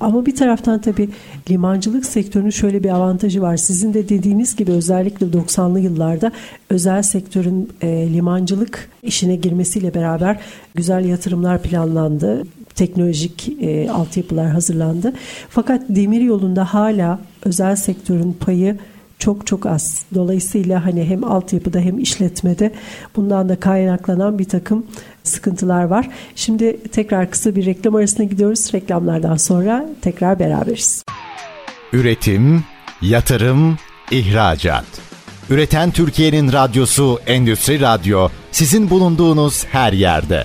Ama bir taraftan tabii limancılık sektörünün şöyle bir avantajı var. Sizin de dediğiniz gibi özellikle 90'lı yıllarda özel sektörün e, limancılık işine girmesiyle beraber güzel yatırımlar planlandı teknolojik e, altyapılar hazırlandı. Fakat demir yolunda hala özel sektörün payı çok çok az. Dolayısıyla hani hem altyapıda hem işletmede bundan da kaynaklanan bir takım sıkıntılar var. Şimdi tekrar kısa bir reklam arasına gidiyoruz. Reklamlardan sonra tekrar beraberiz. Üretim, yatırım, ihracat. Üreten Türkiye'nin radyosu Endüstri Radyo sizin bulunduğunuz her yerde.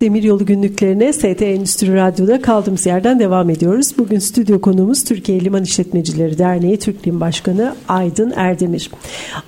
Demiryolu günlüklerine ST Endüstri Radyo'da kaldığımız yerden devam ediyoruz. Bugün stüdyo konuğumuz Türkiye Liman İşletmecileri Derneği Türk Lim Başkanı Aydın Erdemir.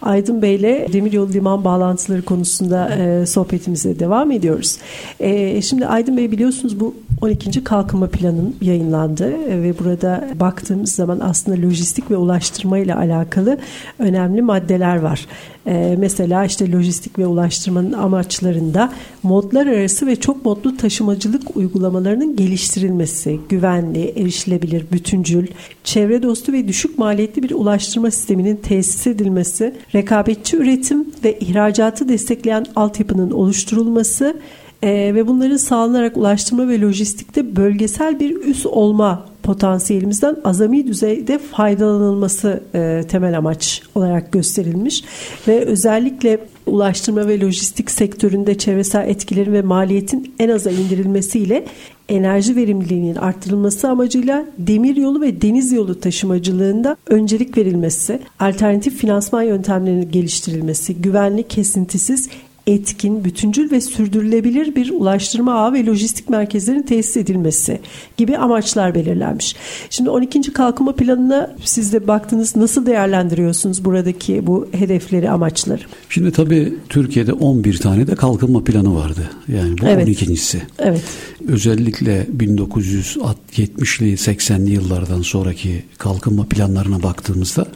Aydın Bey ile demiryolu liman bağlantıları konusunda e, sohbetimize devam ediyoruz. E, şimdi Aydın Bey biliyorsunuz bu 12. Kalkınma Planı'nın yayınlandı e, ve burada baktığımız zaman aslında lojistik ve ulaştırma ile alakalı önemli maddeler var. E, mesela işte lojistik ve ulaştırmanın amaçlarında modlar arası ve çok modlu taşımacılık uygulamalarının geliştirilmesi, güvenli, erişilebilir, bütüncül, çevre dostu ve düşük maliyetli bir ulaştırma sisteminin tesis edilmesi, rekabetçi üretim ve ihracatı destekleyen altyapının oluşturulması e, ve bunların sağlanarak ulaştırma ve lojistikte bölgesel bir üs olma potansiyelimizden azami düzeyde faydalanılması e, temel amaç olarak gösterilmiş ve özellikle ulaştırma ve lojistik sektöründe çevresel etkilerin ve maliyetin en aza indirilmesiyle enerji verimliliğinin arttırılması amacıyla demir yolu ve deniz yolu taşımacılığında öncelik verilmesi, alternatif finansman yöntemlerinin geliştirilmesi, güvenli, kesintisiz etkin, bütüncül ve sürdürülebilir bir ulaştırma ağı ve lojistik merkezlerin tesis edilmesi gibi amaçlar belirlenmiş. Şimdi 12. kalkınma planına siz de baktınız nasıl değerlendiriyorsunuz buradaki bu hedefleri, amaçları? Şimdi tabii Türkiye'de 11 tane de kalkınma planı vardı. Yani bu evet. 12.si. Evet. Özellikle 1970'li 80'li yıllardan sonraki kalkınma planlarına baktığımızda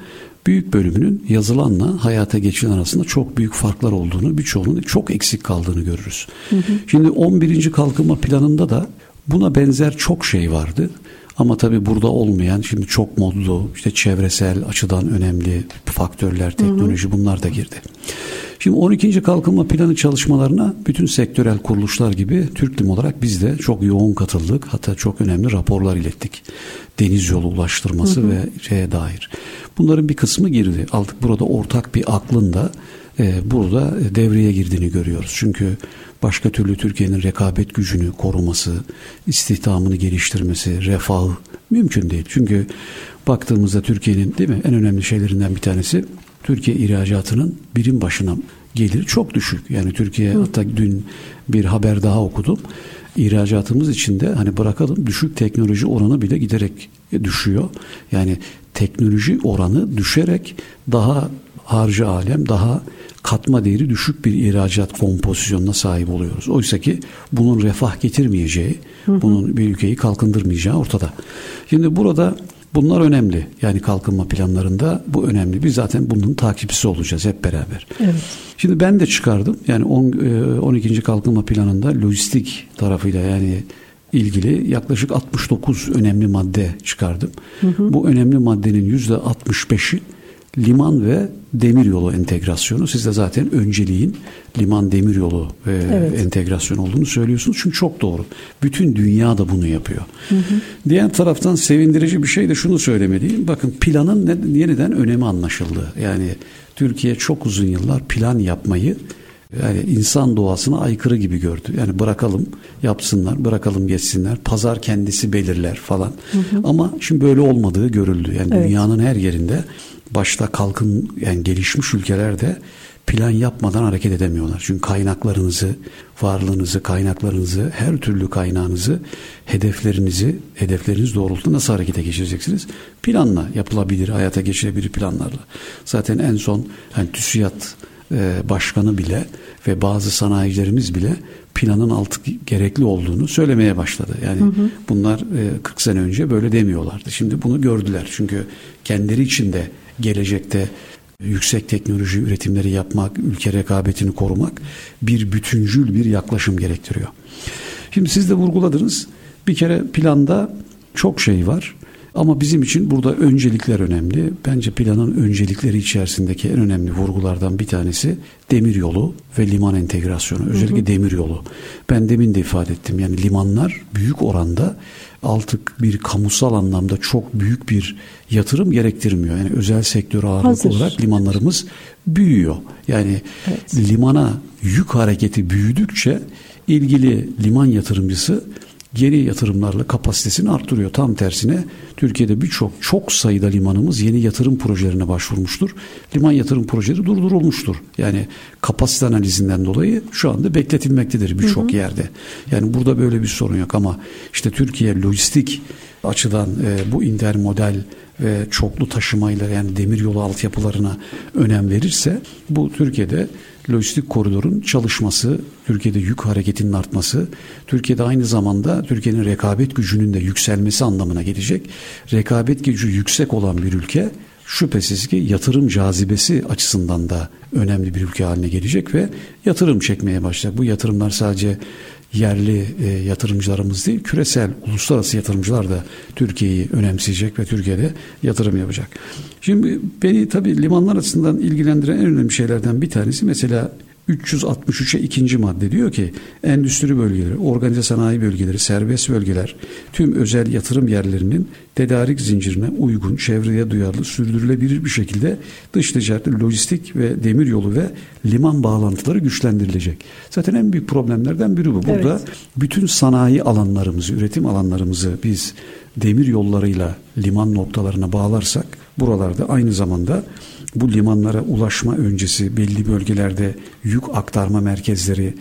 büyük bölümünün yazılanla hayata geçilen arasında çok büyük farklar olduğunu, birçoğunun çok eksik kaldığını görürüz. Hı hı. Şimdi 11. kalkınma planında da buna benzer çok şey vardı. Ama tabii burada olmayan şimdi çok modlu işte çevresel açıdan önemli faktörler, teknoloji hı hı. bunlar da girdi. Şimdi 12. kalkınma planı çalışmalarına bütün sektörel kuruluşlar gibi Türklim olarak biz de çok yoğun katıldık. Hatta çok önemli raporlar ilettik. Deniz yolu ulaştırması hı hı. ve şeye dair. Bunların bir kısmı girdi. Aldık burada ortak bir aklın da e, burada devreye girdiğini görüyoruz. Çünkü başka türlü Türkiye'nin rekabet gücünü koruması, istihdamını geliştirmesi, refahı mümkün değil. Çünkü baktığımızda Türkiye'nin değil mi en önemli şeylerinden bir tanesi Türkiye ihracatının birim başına geliri çok düşük. Yani Türkiye Hı. hatta dün bir haber daha okudum. İhracatımız içinde hani bırakalım düşük teknoloji oranı bile giderek düşüyor. Yani teknoloji oranı düşerek daha harcı alem, daha katma değeri düşük bir ihracat kompozisyonuna sahip oluyoruz. Oysa ki bunun refah getirmeyeceği, bunun bir ülkeyi kalkındırmayacağı ortada. Şimdi burada bunlar önemli. Yani kalkınma planlarında bu önemli. Biz zaten bunun takipçisi olacağız hep beraber. Evet. Şimdi ben de çıkardım. Yani 10, 12. E, kalkınma planında lojistik tarafıyla yani ilgili yaklaşık 69 önemli madde çıkardım. Hı hı. Bu önemli maddenin %65'i liman ve demiryolu entegrasyonu. Siz de zaten önceliğin liman demiryolu e, evet. entegrasyon olduğunu söylüyorsunuz. Çünkü çok doğru. Bütün dünya da bunu yapıyor. Hı hı. Diğer taraftan sevindirici bir şey de şunu söylemeliyim. Bakın planın yeniden önemi anlaşıldı. Yani Türkiye çok uzun yıllar plan yapmayı yani insan doğasına aykırı gibi gördü. Yani bırakalım yapsınlar, bırakalım geçsinler. Pazar kendisi belirler falan. Hı hı. Ama şimdi böyle olmadığı görüldü. Yani evet. dünyanın her yerinde başta kalkın yani gelişmiş ülkelerde plan yapmadan hareket edemiyorlar. Çünkü kaynaklarınızı, varlığınızı, kaynaklarınızı, her türlü kaynağınızı, hedeflerinizi, hedefleriniz doğrultusunda nasıl harekete geçireceksiniz? Planla yapılabilir, hayata geçirebilir planlarla. Zaten en son yani TÜSİAD e, başkanı bile ve bazı sanayicilerimiz bile planın altı gerekli olduğunu söylemeye başladı. Yani hı hı. bunlar 40 e, sene önce böyle demiyorlardı. Şimdi bunu gördüler. Çünkü kendileri için de gelecekte yüksek teknoloji üretimleri yapmak, ülke rekabetini korumak bir bütüncül bir yaklaşım gerektiriyor. Şimdi siz de vurguladınız. Bir kere planda çok şey var. Ama bizim için burada öncelikler önemli. Bence planın öncelikleri içerisindeki en önemli vurgulardan bir tanesi demir yolu ve liman entegrasyonu. Özellikle hı hı. demir yolu. Ben demin de ifade ettim. Yani limanlar büyük oranda artık bir kamusal anlamda çok büyük bir yatırım gerektirmiyor. Yani özel sektör ağırlıklı olarak limanlarımız büyüyor. Yani evet. limana yük hareketi büyüdükçe ilgili liman yatırımcısı geri yatırımlarla kapasitesini arttırıyor. Tam tersine Türkiye'de birçok çok sayıda limanımız yeni yatırım projelerine başvurmuştur. Liman yatırım projeleri durdurulmuştur. Yani kapasite analizinden dolayı şu anda bekletilmektedir birçok yerde. Yani burada böyle bir sorun yok ama işte Türkiye lojistik açıdan e, bu intermodal ve çoklu taşımayla yani demiryolu altyapılarına önem verirse bu Türkiye'de lojistik koridorun çalışması, Türkiye'de yük hareketinin artması, Türkiye'de aynı zamanda Türkiye'nin rekabet gücünün de yükselmesi anlamına gelecek. Rekabet gücü yüksek olan bir ülke şüphesiz ki yatırım cazibesi açısından da önemli bir ülke haline gelecek ve yatırım çekmeye başlayacak. Bu yatırımlar sadece yerli e, yatırımcılarımız değil, küresel uluslararası yatırımcılar da Türkiye'yi önemseyecek ve Türkiye'de yatırım yapacak. Şimdi beni tabii limanlar açısından ilgilendiren en önemli şeylerden bir tanesi mesela 363'e ikinci madde diyor ki endüstri bölgeleri, organize sanayi bölgeleri, serbest bölgeler tüm özel yatırım yerlerinin tedarik zincirine uygun, çevreye duyarlı, sürdürülebilir bir şekilde dış ticaret, lojistik ve demir yolu ve liman bağlantıları güçlendirilecek. Zaten en büyük problemlerden biri bu. Burada evet. bütün sanayi alanlarımızı, üretim alanlarımızı biz demir yollarıyla liman noktalarına bağlarsak buralarda aynı zamanda bu limanlara ulaşma öncesi belli bölgelerde yük aktarma merkezleri,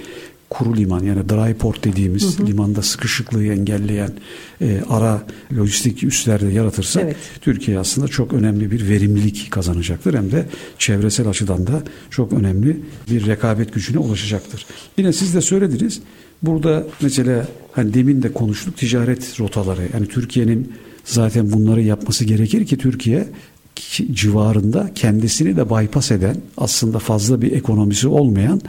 kuru liman yani dry port dediğimiz hı hı. limanda sıkışıklığı engelleyen e, ara lojistik üslerde yaratırsa evet. Türkiye aslında çok önemli bir verimlilik kazanacaktır. Hem de çevresel açıdan da çok önemli bir rekabet gücüne ulaşacaktır. Yine siz de söylediniz. Burada mesela hani demin de konuştuk ticaret rotaları. Yani Türkiye'nin zaten bunları yapması gerekir ki Türkiye civarında kendisini de bypass eden aslında fazla bir ekonomisi olmayan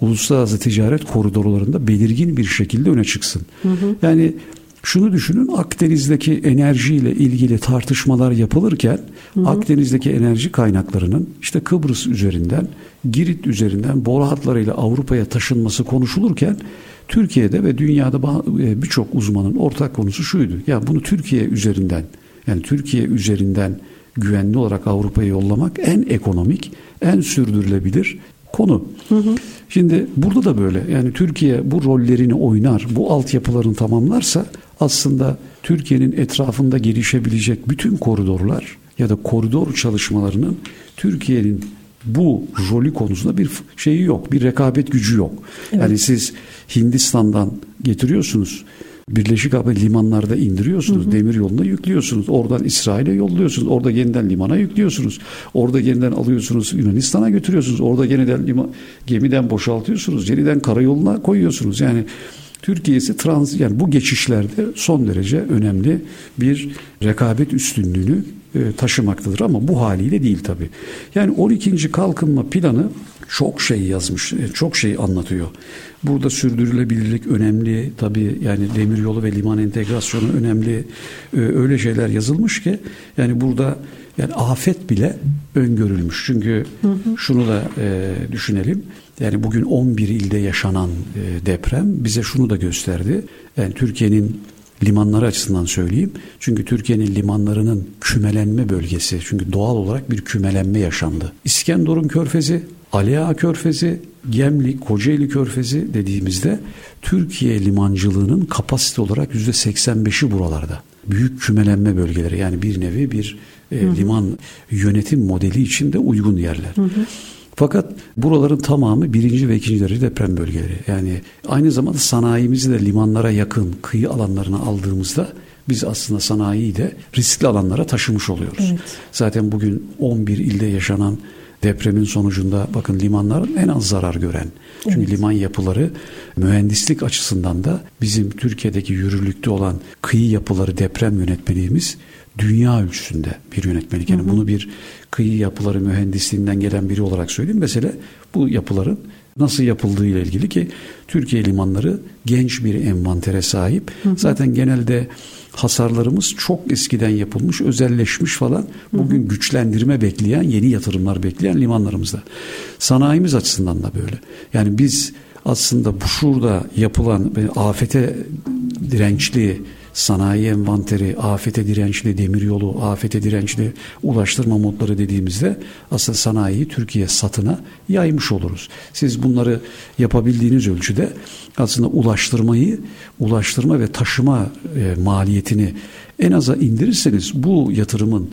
uluslararası ticaret koridorlarında belirgin bir şekilde öne çıksın. Hı hı. Yani şunu düşünün Akdeniz'deki enerjiyle ilgili tartışmalar yapılırken hı hı. Akdeniz'deki enerji kaynaklarının işte Kıbrıs üzerinden, Girit üzerinden boru hatlarıyla Avrupa'ya taşınması konuşulurken Türkiye'de ve dünyada e, birçok uzmanın ortak konusu şuydu. Ya bunu Türkiye üzerinden yani Türkiye üzerinden güvenli olarak Avrupa'ya yollamak en ekonomik, en sürdürülebilir konu. Hı hı. Şimdi burada da böyle yani Türkiye bu rollerini oynar, bu altyapılarını tamamlarsa aslında Türkiye'nin etrafında gelişebilecek bütün koridorlar ya da koridor çalışmalarının Türkiye'nin bu rolü konusunda bir şeyi yok, bir rekabet gücü yok. Evet. Yani siz Hindistan'dan getiriyorsunuz Birleşik Arap limanlarda indiriyorsunuz. Hı hı. Demir yoluna yüklüyorsunuz. Oradan İsrail'e yolluyorsunuz. Orada yeniden limana yüklüyorsunuz. Orada yeniden alıyorsunuz Yunanistan'a götürüyorsunuz. Orada yeniden lima, gemiden boşaltıyorsunuz. Yeniden karayoluna koyuyorsunuz. Yani Türkiye'si trans yani bu geçişlerde son derece önemli bir rekabet üstünlüğünü e, taşımaktadır ama bu haliyle değil tabi. Yani 12. kalkınma planı çok şey yazmış, e, çok şey anlatıyor. Burada sürdürülebilirlik önemli, tabi yani demiryolu ve liman entegrasyonu önemli. E, öyle şeyler yazılmış ki yani burada yani afet bile öngörülmüş. Çünkü şunu da e, düşünelim. Yani bugün 11 ilde yaşanan deprem bize şunu da gösterdi. Yani Türkiye'nin limanları açısından söyleyeyim. Çünkü Türkiye'nin limanlarının kümelenme bölgesi. Çünkü doğal olarak bir kümelenme yaşandı. İskenderun Körfezi, Ali Körfezi, Gemlik, Kocaeli Körfezi dediğimizde Türkiye limancılığının kapasite olarak yüzde 85'i buralarda. Büyük kümelenme bölgeleri yani bir nevi bir e, liman yönetim modeli içinde uygun yerler. Hı hı. Fakat buraların tamamı birinci ve ikinci derece deprem bölgeleri. Yani aynı zamanda sanayimizi de limanlara yakın kıyı alanlarına aldığımızda biz aslında sanayiyi de riskli alanlara taşımış oluyoruz. Evet. Zaten bugün 11 ilde yaşanan depremin sonucunda bakın limanların en az zarar gören. Çünkü evet. liman yapıları mühendislik açısından da bizim Türkiye'deki yürürlükte olan kıyı yapıları deprem yönetmeliğimiz dünya ölçüsünde bir yönetmelik. Yani hı hı. bunu bir kıyı yapıları mühendisliğinden gelen biri olarak söyleyeyim. Mesela bu yapıların nasıl yapıldığı ile ilgili ki Türkiye limanları genç bir envantere sahip. Hı hı. Zaten genelde hasarlarımız çok eskiden yapılmış, özelleşmiş falan. Bugün güçlendirme bekleyen, yeni yatırımlar bekleyen limanlarımızda. Sanayimiz açısından da böyle. Yani biz aslında bu şurada yapılan afete dirençli sanayi envanteri, afete dirençli demiryolu, afete dirençli ulaştırma modları dediğimizde aslında sanayiyi Türkiye satına yaymış oluruz. Siz bunları yapabildiğiniz ölçüde aslında ulaştırmayı, ulaştırma ve taşıma e, maliyetini en aza indirirseniz bu yatırımın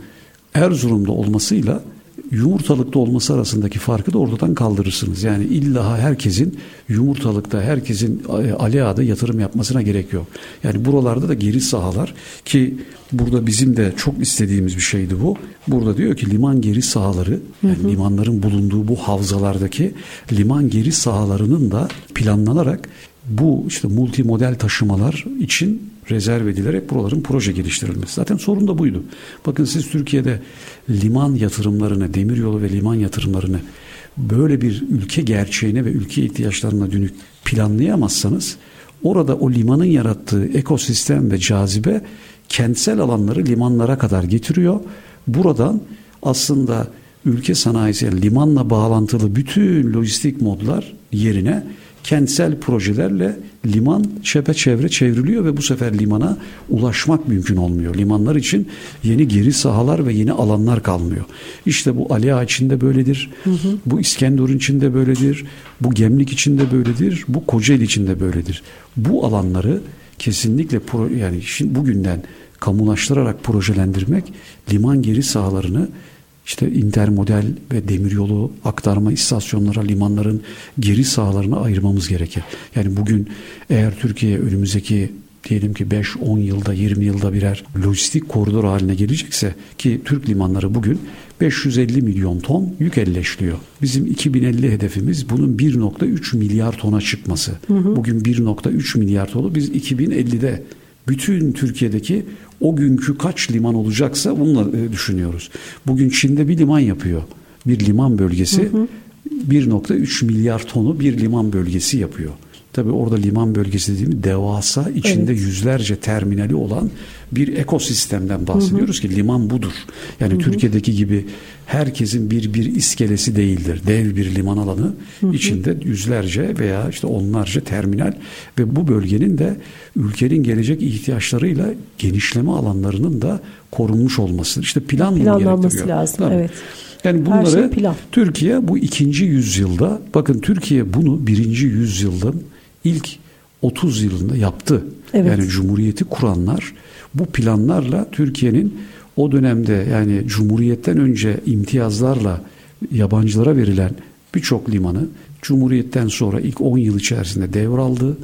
Erzurum'da olmasıyla yumurtalıkta olması arasındaki farkı da ortadan kaldırırsınız. Yani illa herkesin yumurtalıkta, herkesin e, Ali Ağa'da yatırım yapmasına gerek yok. Yani buralarda da geri sahalar ki burada bizim de çok istediğimiz bir şeydi bu. Burada diyor ki liman geri sahaları yani hı hı. limanların bulunduğu bu havzalardaki liman geri sahalarının da planlanarak bu işte multimodel taşımalar için rezerv edilerek buraların proje geliştirilmesi. Zaten sorun da buydu. Bakın siz Türkiye'de liman yatırımlarını, demiryolu ve liman yatırımlarını böyle bir ülke gerçeğine ve ülke ihtiyaçlarına dönük planlayamazsanız orada o limanın yarattığı ekosistem ve cazibe kentsel alanları limanlara kadar getiriyor. Buradan aslında ülke sanayisi limanla bağlantılı bütün lojistik modlar yerine kentsel projelerle liman çepeçevre çevriliyor ve bu sefer limana ulaşmak mümkün olmuyor. Limanlar için yeni geri sahalar ve yeni alanlar kalmıyor. İşte bu Ali Ağa için de böyledir. Hı hı. Bu İskenderun için de böyledir. Bu Gemlik için de böyledir. Bu Kocaeli için de böyledir. Bu alanları kesinlikle pro, yani şimdi bugünden kamulaştırarak projelendirmek liman geri sahalarını işte intermodal ve demiryolu aktarma istasyonlara, limanların geri sahalarına ayırmamız gerekir. Yani bugün eğer Türkiye önümüzdeki diyelim ki 5-10 yılda 20 yılda birer lojistik koridor haline gelecekse ki Türk limanları bugün 550 milyon ton yük elleşliyor. Bizim 2050 hedefimiz bunun 1.3 milyar tona çıkması. Hı hı. Bugün 1.3 milyar tonu biz 2050'de bütün Türkiye'deki o günkü kaç liman olacaksa bununla e, düşünüyoruz. Bugün Çin'de bir liman yapıyor. Bir liman bölgesi hı hı. 1.3 milyar tonu bir liman bölgesi yapıyor. Tabi orada liman bölgesi dediğimiz devasa içinde evet. yüzlerce terminali olan bir ekosistemden bahsediyoruz hı hı. ki liman budur. Yani hı hı. Türkiye'deki gibi herkesin bir bir iskelesi değildir. Dev bir liman alanı hı hı. içinde yüzlerce veya işte onlarca terminal ve bu bölgenin de ülkenin gelecek ihtiyaçlarıyla genişleme alanlarının da korunmuş olması. İşte plan planlanması lazım. Tabii. Evet. Yani bunları şey plan. Türkiye bu ikinci yüzyılda bakın Türkiye bunu birinci yüzyılın ilk 30 yılında yaptı. Evet. Yani Cumhuriyeti kuranlar bu planlarla Türkiye'nin o dönemde yani Cumhuriyet'ten önce imtiyazlarla yabancılara verilen birçok limanı Cumhuriyet'ten sonra ilk 10 yıl içerisinde devraldı.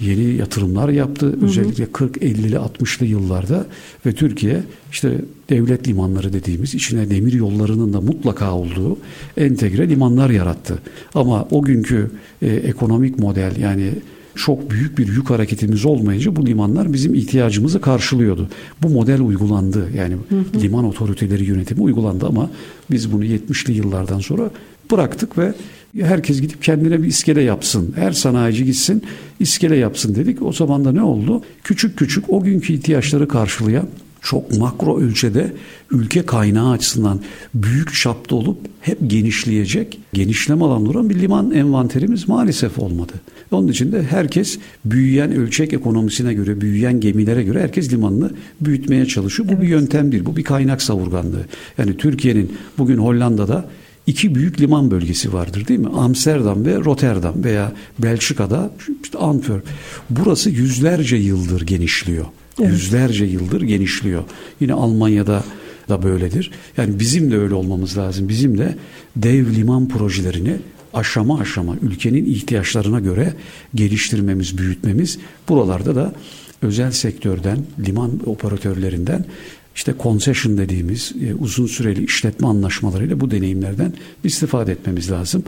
Yeni yatırımlar yaptı. Özellikle 40, 50'li, 60'lı yıllarda ve Türkiye işte devlet limanları dediğimiz içine demir yollarının da mutlaka olduğu entegre limanlar yarattı. Ama o günkü e, ekonomik model yani çok büyük bir yük hareketimiz olmayınca bu limanlar bizim ihtiyacımızı karşılıyordu. Bu model uygulandı. Yani hı hı. liman otoriteleri yönetimi uygulandı ama biz bunu 70'li yıllardan sonra bıraktık ve herkes gidip kendine bir iskele yapsın. Her sanayici gitsin iskele yapsın dedik. O zaman da ne oldu? Küçük küçük o günkü ihtiyaçları karşılayan çok makro ölçede ülke kaynağı açısından büyük çapta olup hep genişleyecek, genişleme alanı olan bir liman envanterimiz maalesef olmadı. Onun için de herkes büyüyen ölçek ekonomisine göre, büyüyen gemilere göre herkes limanını büyütmeye çalışıyor. Bu evet. bir yöntem değil, bu bir kaynak savurganlığı. Yani Türkiye'nin bugün Hollanda'da iki büyük liman bölgesi vardır değil mi? Amsterdam ve Rotterdam veya Belçika'da işte Antwerp. Burası yüzlerce yıldır genişliyor. Evet. Yüzlerce yıldır genişliyor. Yine Almanya'da da böyledir. Yani bizim de öyle olmamız lazım. Bizim de dev liman projelerini aşama aşama ülkenin ihtiyaçlarına göre geliştirmemiz, büyütmemiz buralarda da özel sektörden, liman operatörlerinden işte concession dediğimiz e, uzun süreli işletme anlaşmalarıyla bu deneyimlerden istifade etmemiz lazım.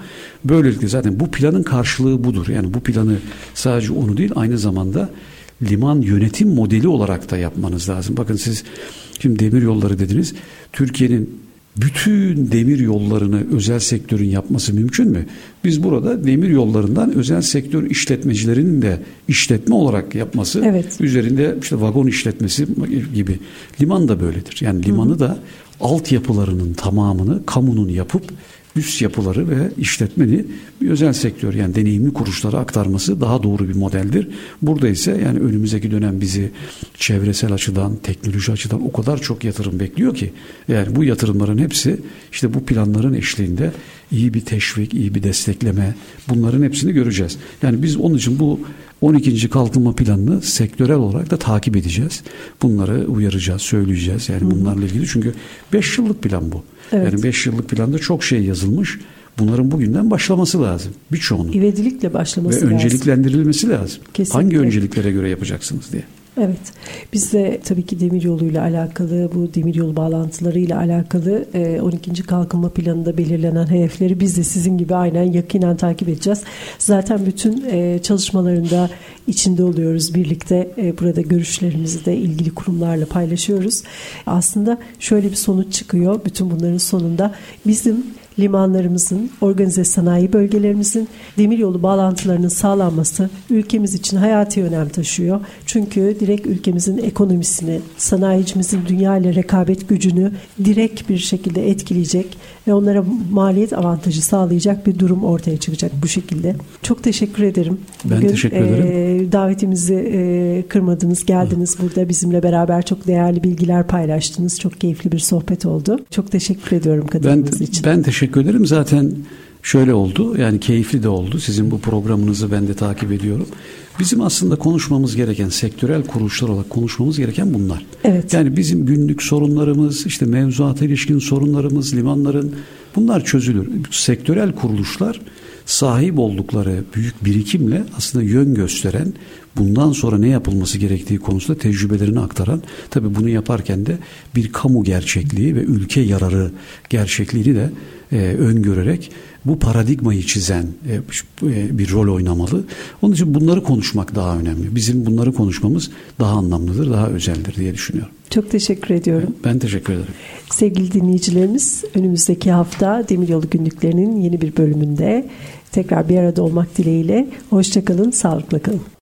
Böylelikle zaten bu planın karşılığı budur. Yani bu planı sadece onu değil aynı zamanda liman yönetim modeli olarak da yapmanız lazım. Bakın siz şimdi demir yolları dediniz. Türkiye'nin bütün demir yollarını özel sektörün yapması mümkün mü? Biz burada demir yollarından özel sektör işletmecilerinin de işletme olarak yapması evet. üzerinde işte vagon işletmesi gibi liman da böyledir. Yani limanı Hı-hı. da altyapılarının tamamını kamunun yapıp üst yapıları ve işletmeni bir özel sektör yani deneyimli kuruluşlara aktarması daha doğru bir modeldir. Burada ise yani önümüzdeki dönem bizi çevresel açıdan, teknoloji açıdan o kadar çok yatırım bekliyor ki yani bu yatırımların hepsi işte bu planların eşliğinde iyi bir teşvik, iyi bir destekleme bunların hepsini göreceğiz. Yani biz onun için bu 12. kalkınma planını sektörel olarak da takip edeceğiz. Bunları uyaracağız, söyleyeceğiz. Yani bunlarla ilgili çünkü 5 yıllık plan bu. Evet. Yani 5 yıllık planda çok şey yazılmış. Bunların bugünden başlaması lazım. Birçoğunun. İvedilikle başlaması Ve lazım. Ve önceliklendirilmesi lazım. Kesinlikle. Hangi önceliklere göre yapacaksınız diye. Evet. Biz de tabii ki demiryolu ile alakalı, bu demiryolu bağlantıları ile alakalı 12. E, kalkınma planında belirlenen hedefleri biz de sizin gibi aynen yakinen takip edeceğiz. Zaten bütün e, çalışmalarında içinde oluyoruz birlikte. E, burada görüşlerimizi de ilgili kurumlarla paylaşıyoruz. Aslında şöyle bir sonuç çıkıyor bütün bunların sonunda. Bizim limanlarımızın, organize sanayi bölgelerimizin demiryolu bağlantılarının sağlanması ülkemiz için hayati önem taşıyor. Çünkü direkt ülkemizin ekonomisini, sanayicimizin dünya ile rekabet gücünü direkt bir şekilde etkileyecek ve onlara maliyet avantajı sağlayacak bir durum ortaya çıkacak bu şekilde. Çok teşekkür ederim. Ben Bugün, teşekkür ederim. E, davetimizi e, kırmadınız, geldiniz burada bizimle beraber çok değerli bilgiler paylaştınız. Çok keyifli bir sohbet oldu. Çok teşekkür ediyorum katıldığınız ben, için. Ben teşekkür ederim. Zaten şöyle oldu. Yani keyifli de oldu. Sizin bu programınızı ben de takip ediyorum. Bizim aslında konuşmamız gereken sektörel kuruluşlar olarak konuşmamız gereken bunlar. Evet. Yani bizim günlük sorunlarımız, işte mevzuata ilişkin sorunlarımız, limanların bunlar çözülür. Sektörel kuruluşlar sahip oldukları büyük birikimle aslında yön gösteren, bundan sonra ne yapılması gerektiği konusunda tecrübelerini aktaran, tabi bunu yaparken de bir kamu gerçekliği ve ülke yararı gerçekliğini de e, öngörerek bu paradigmayı çizen e, e, bir rol oynamalı. Onun için bunları konuşmak daha önemli. Bizim bunları konuşmamız daha anlamlıdır, daha özeldir diye düşünüyorum. Çok teşekkür ediyorum. Ben teşekkür ederim. Sevgili dinleyicilerimiz, önümüzdeki hafta Demiryolu Günlüklerinin yeni bir bölümünde tekrar bir arada olmak dileğiyle. Hoşçakalın, sağlıkla kalın.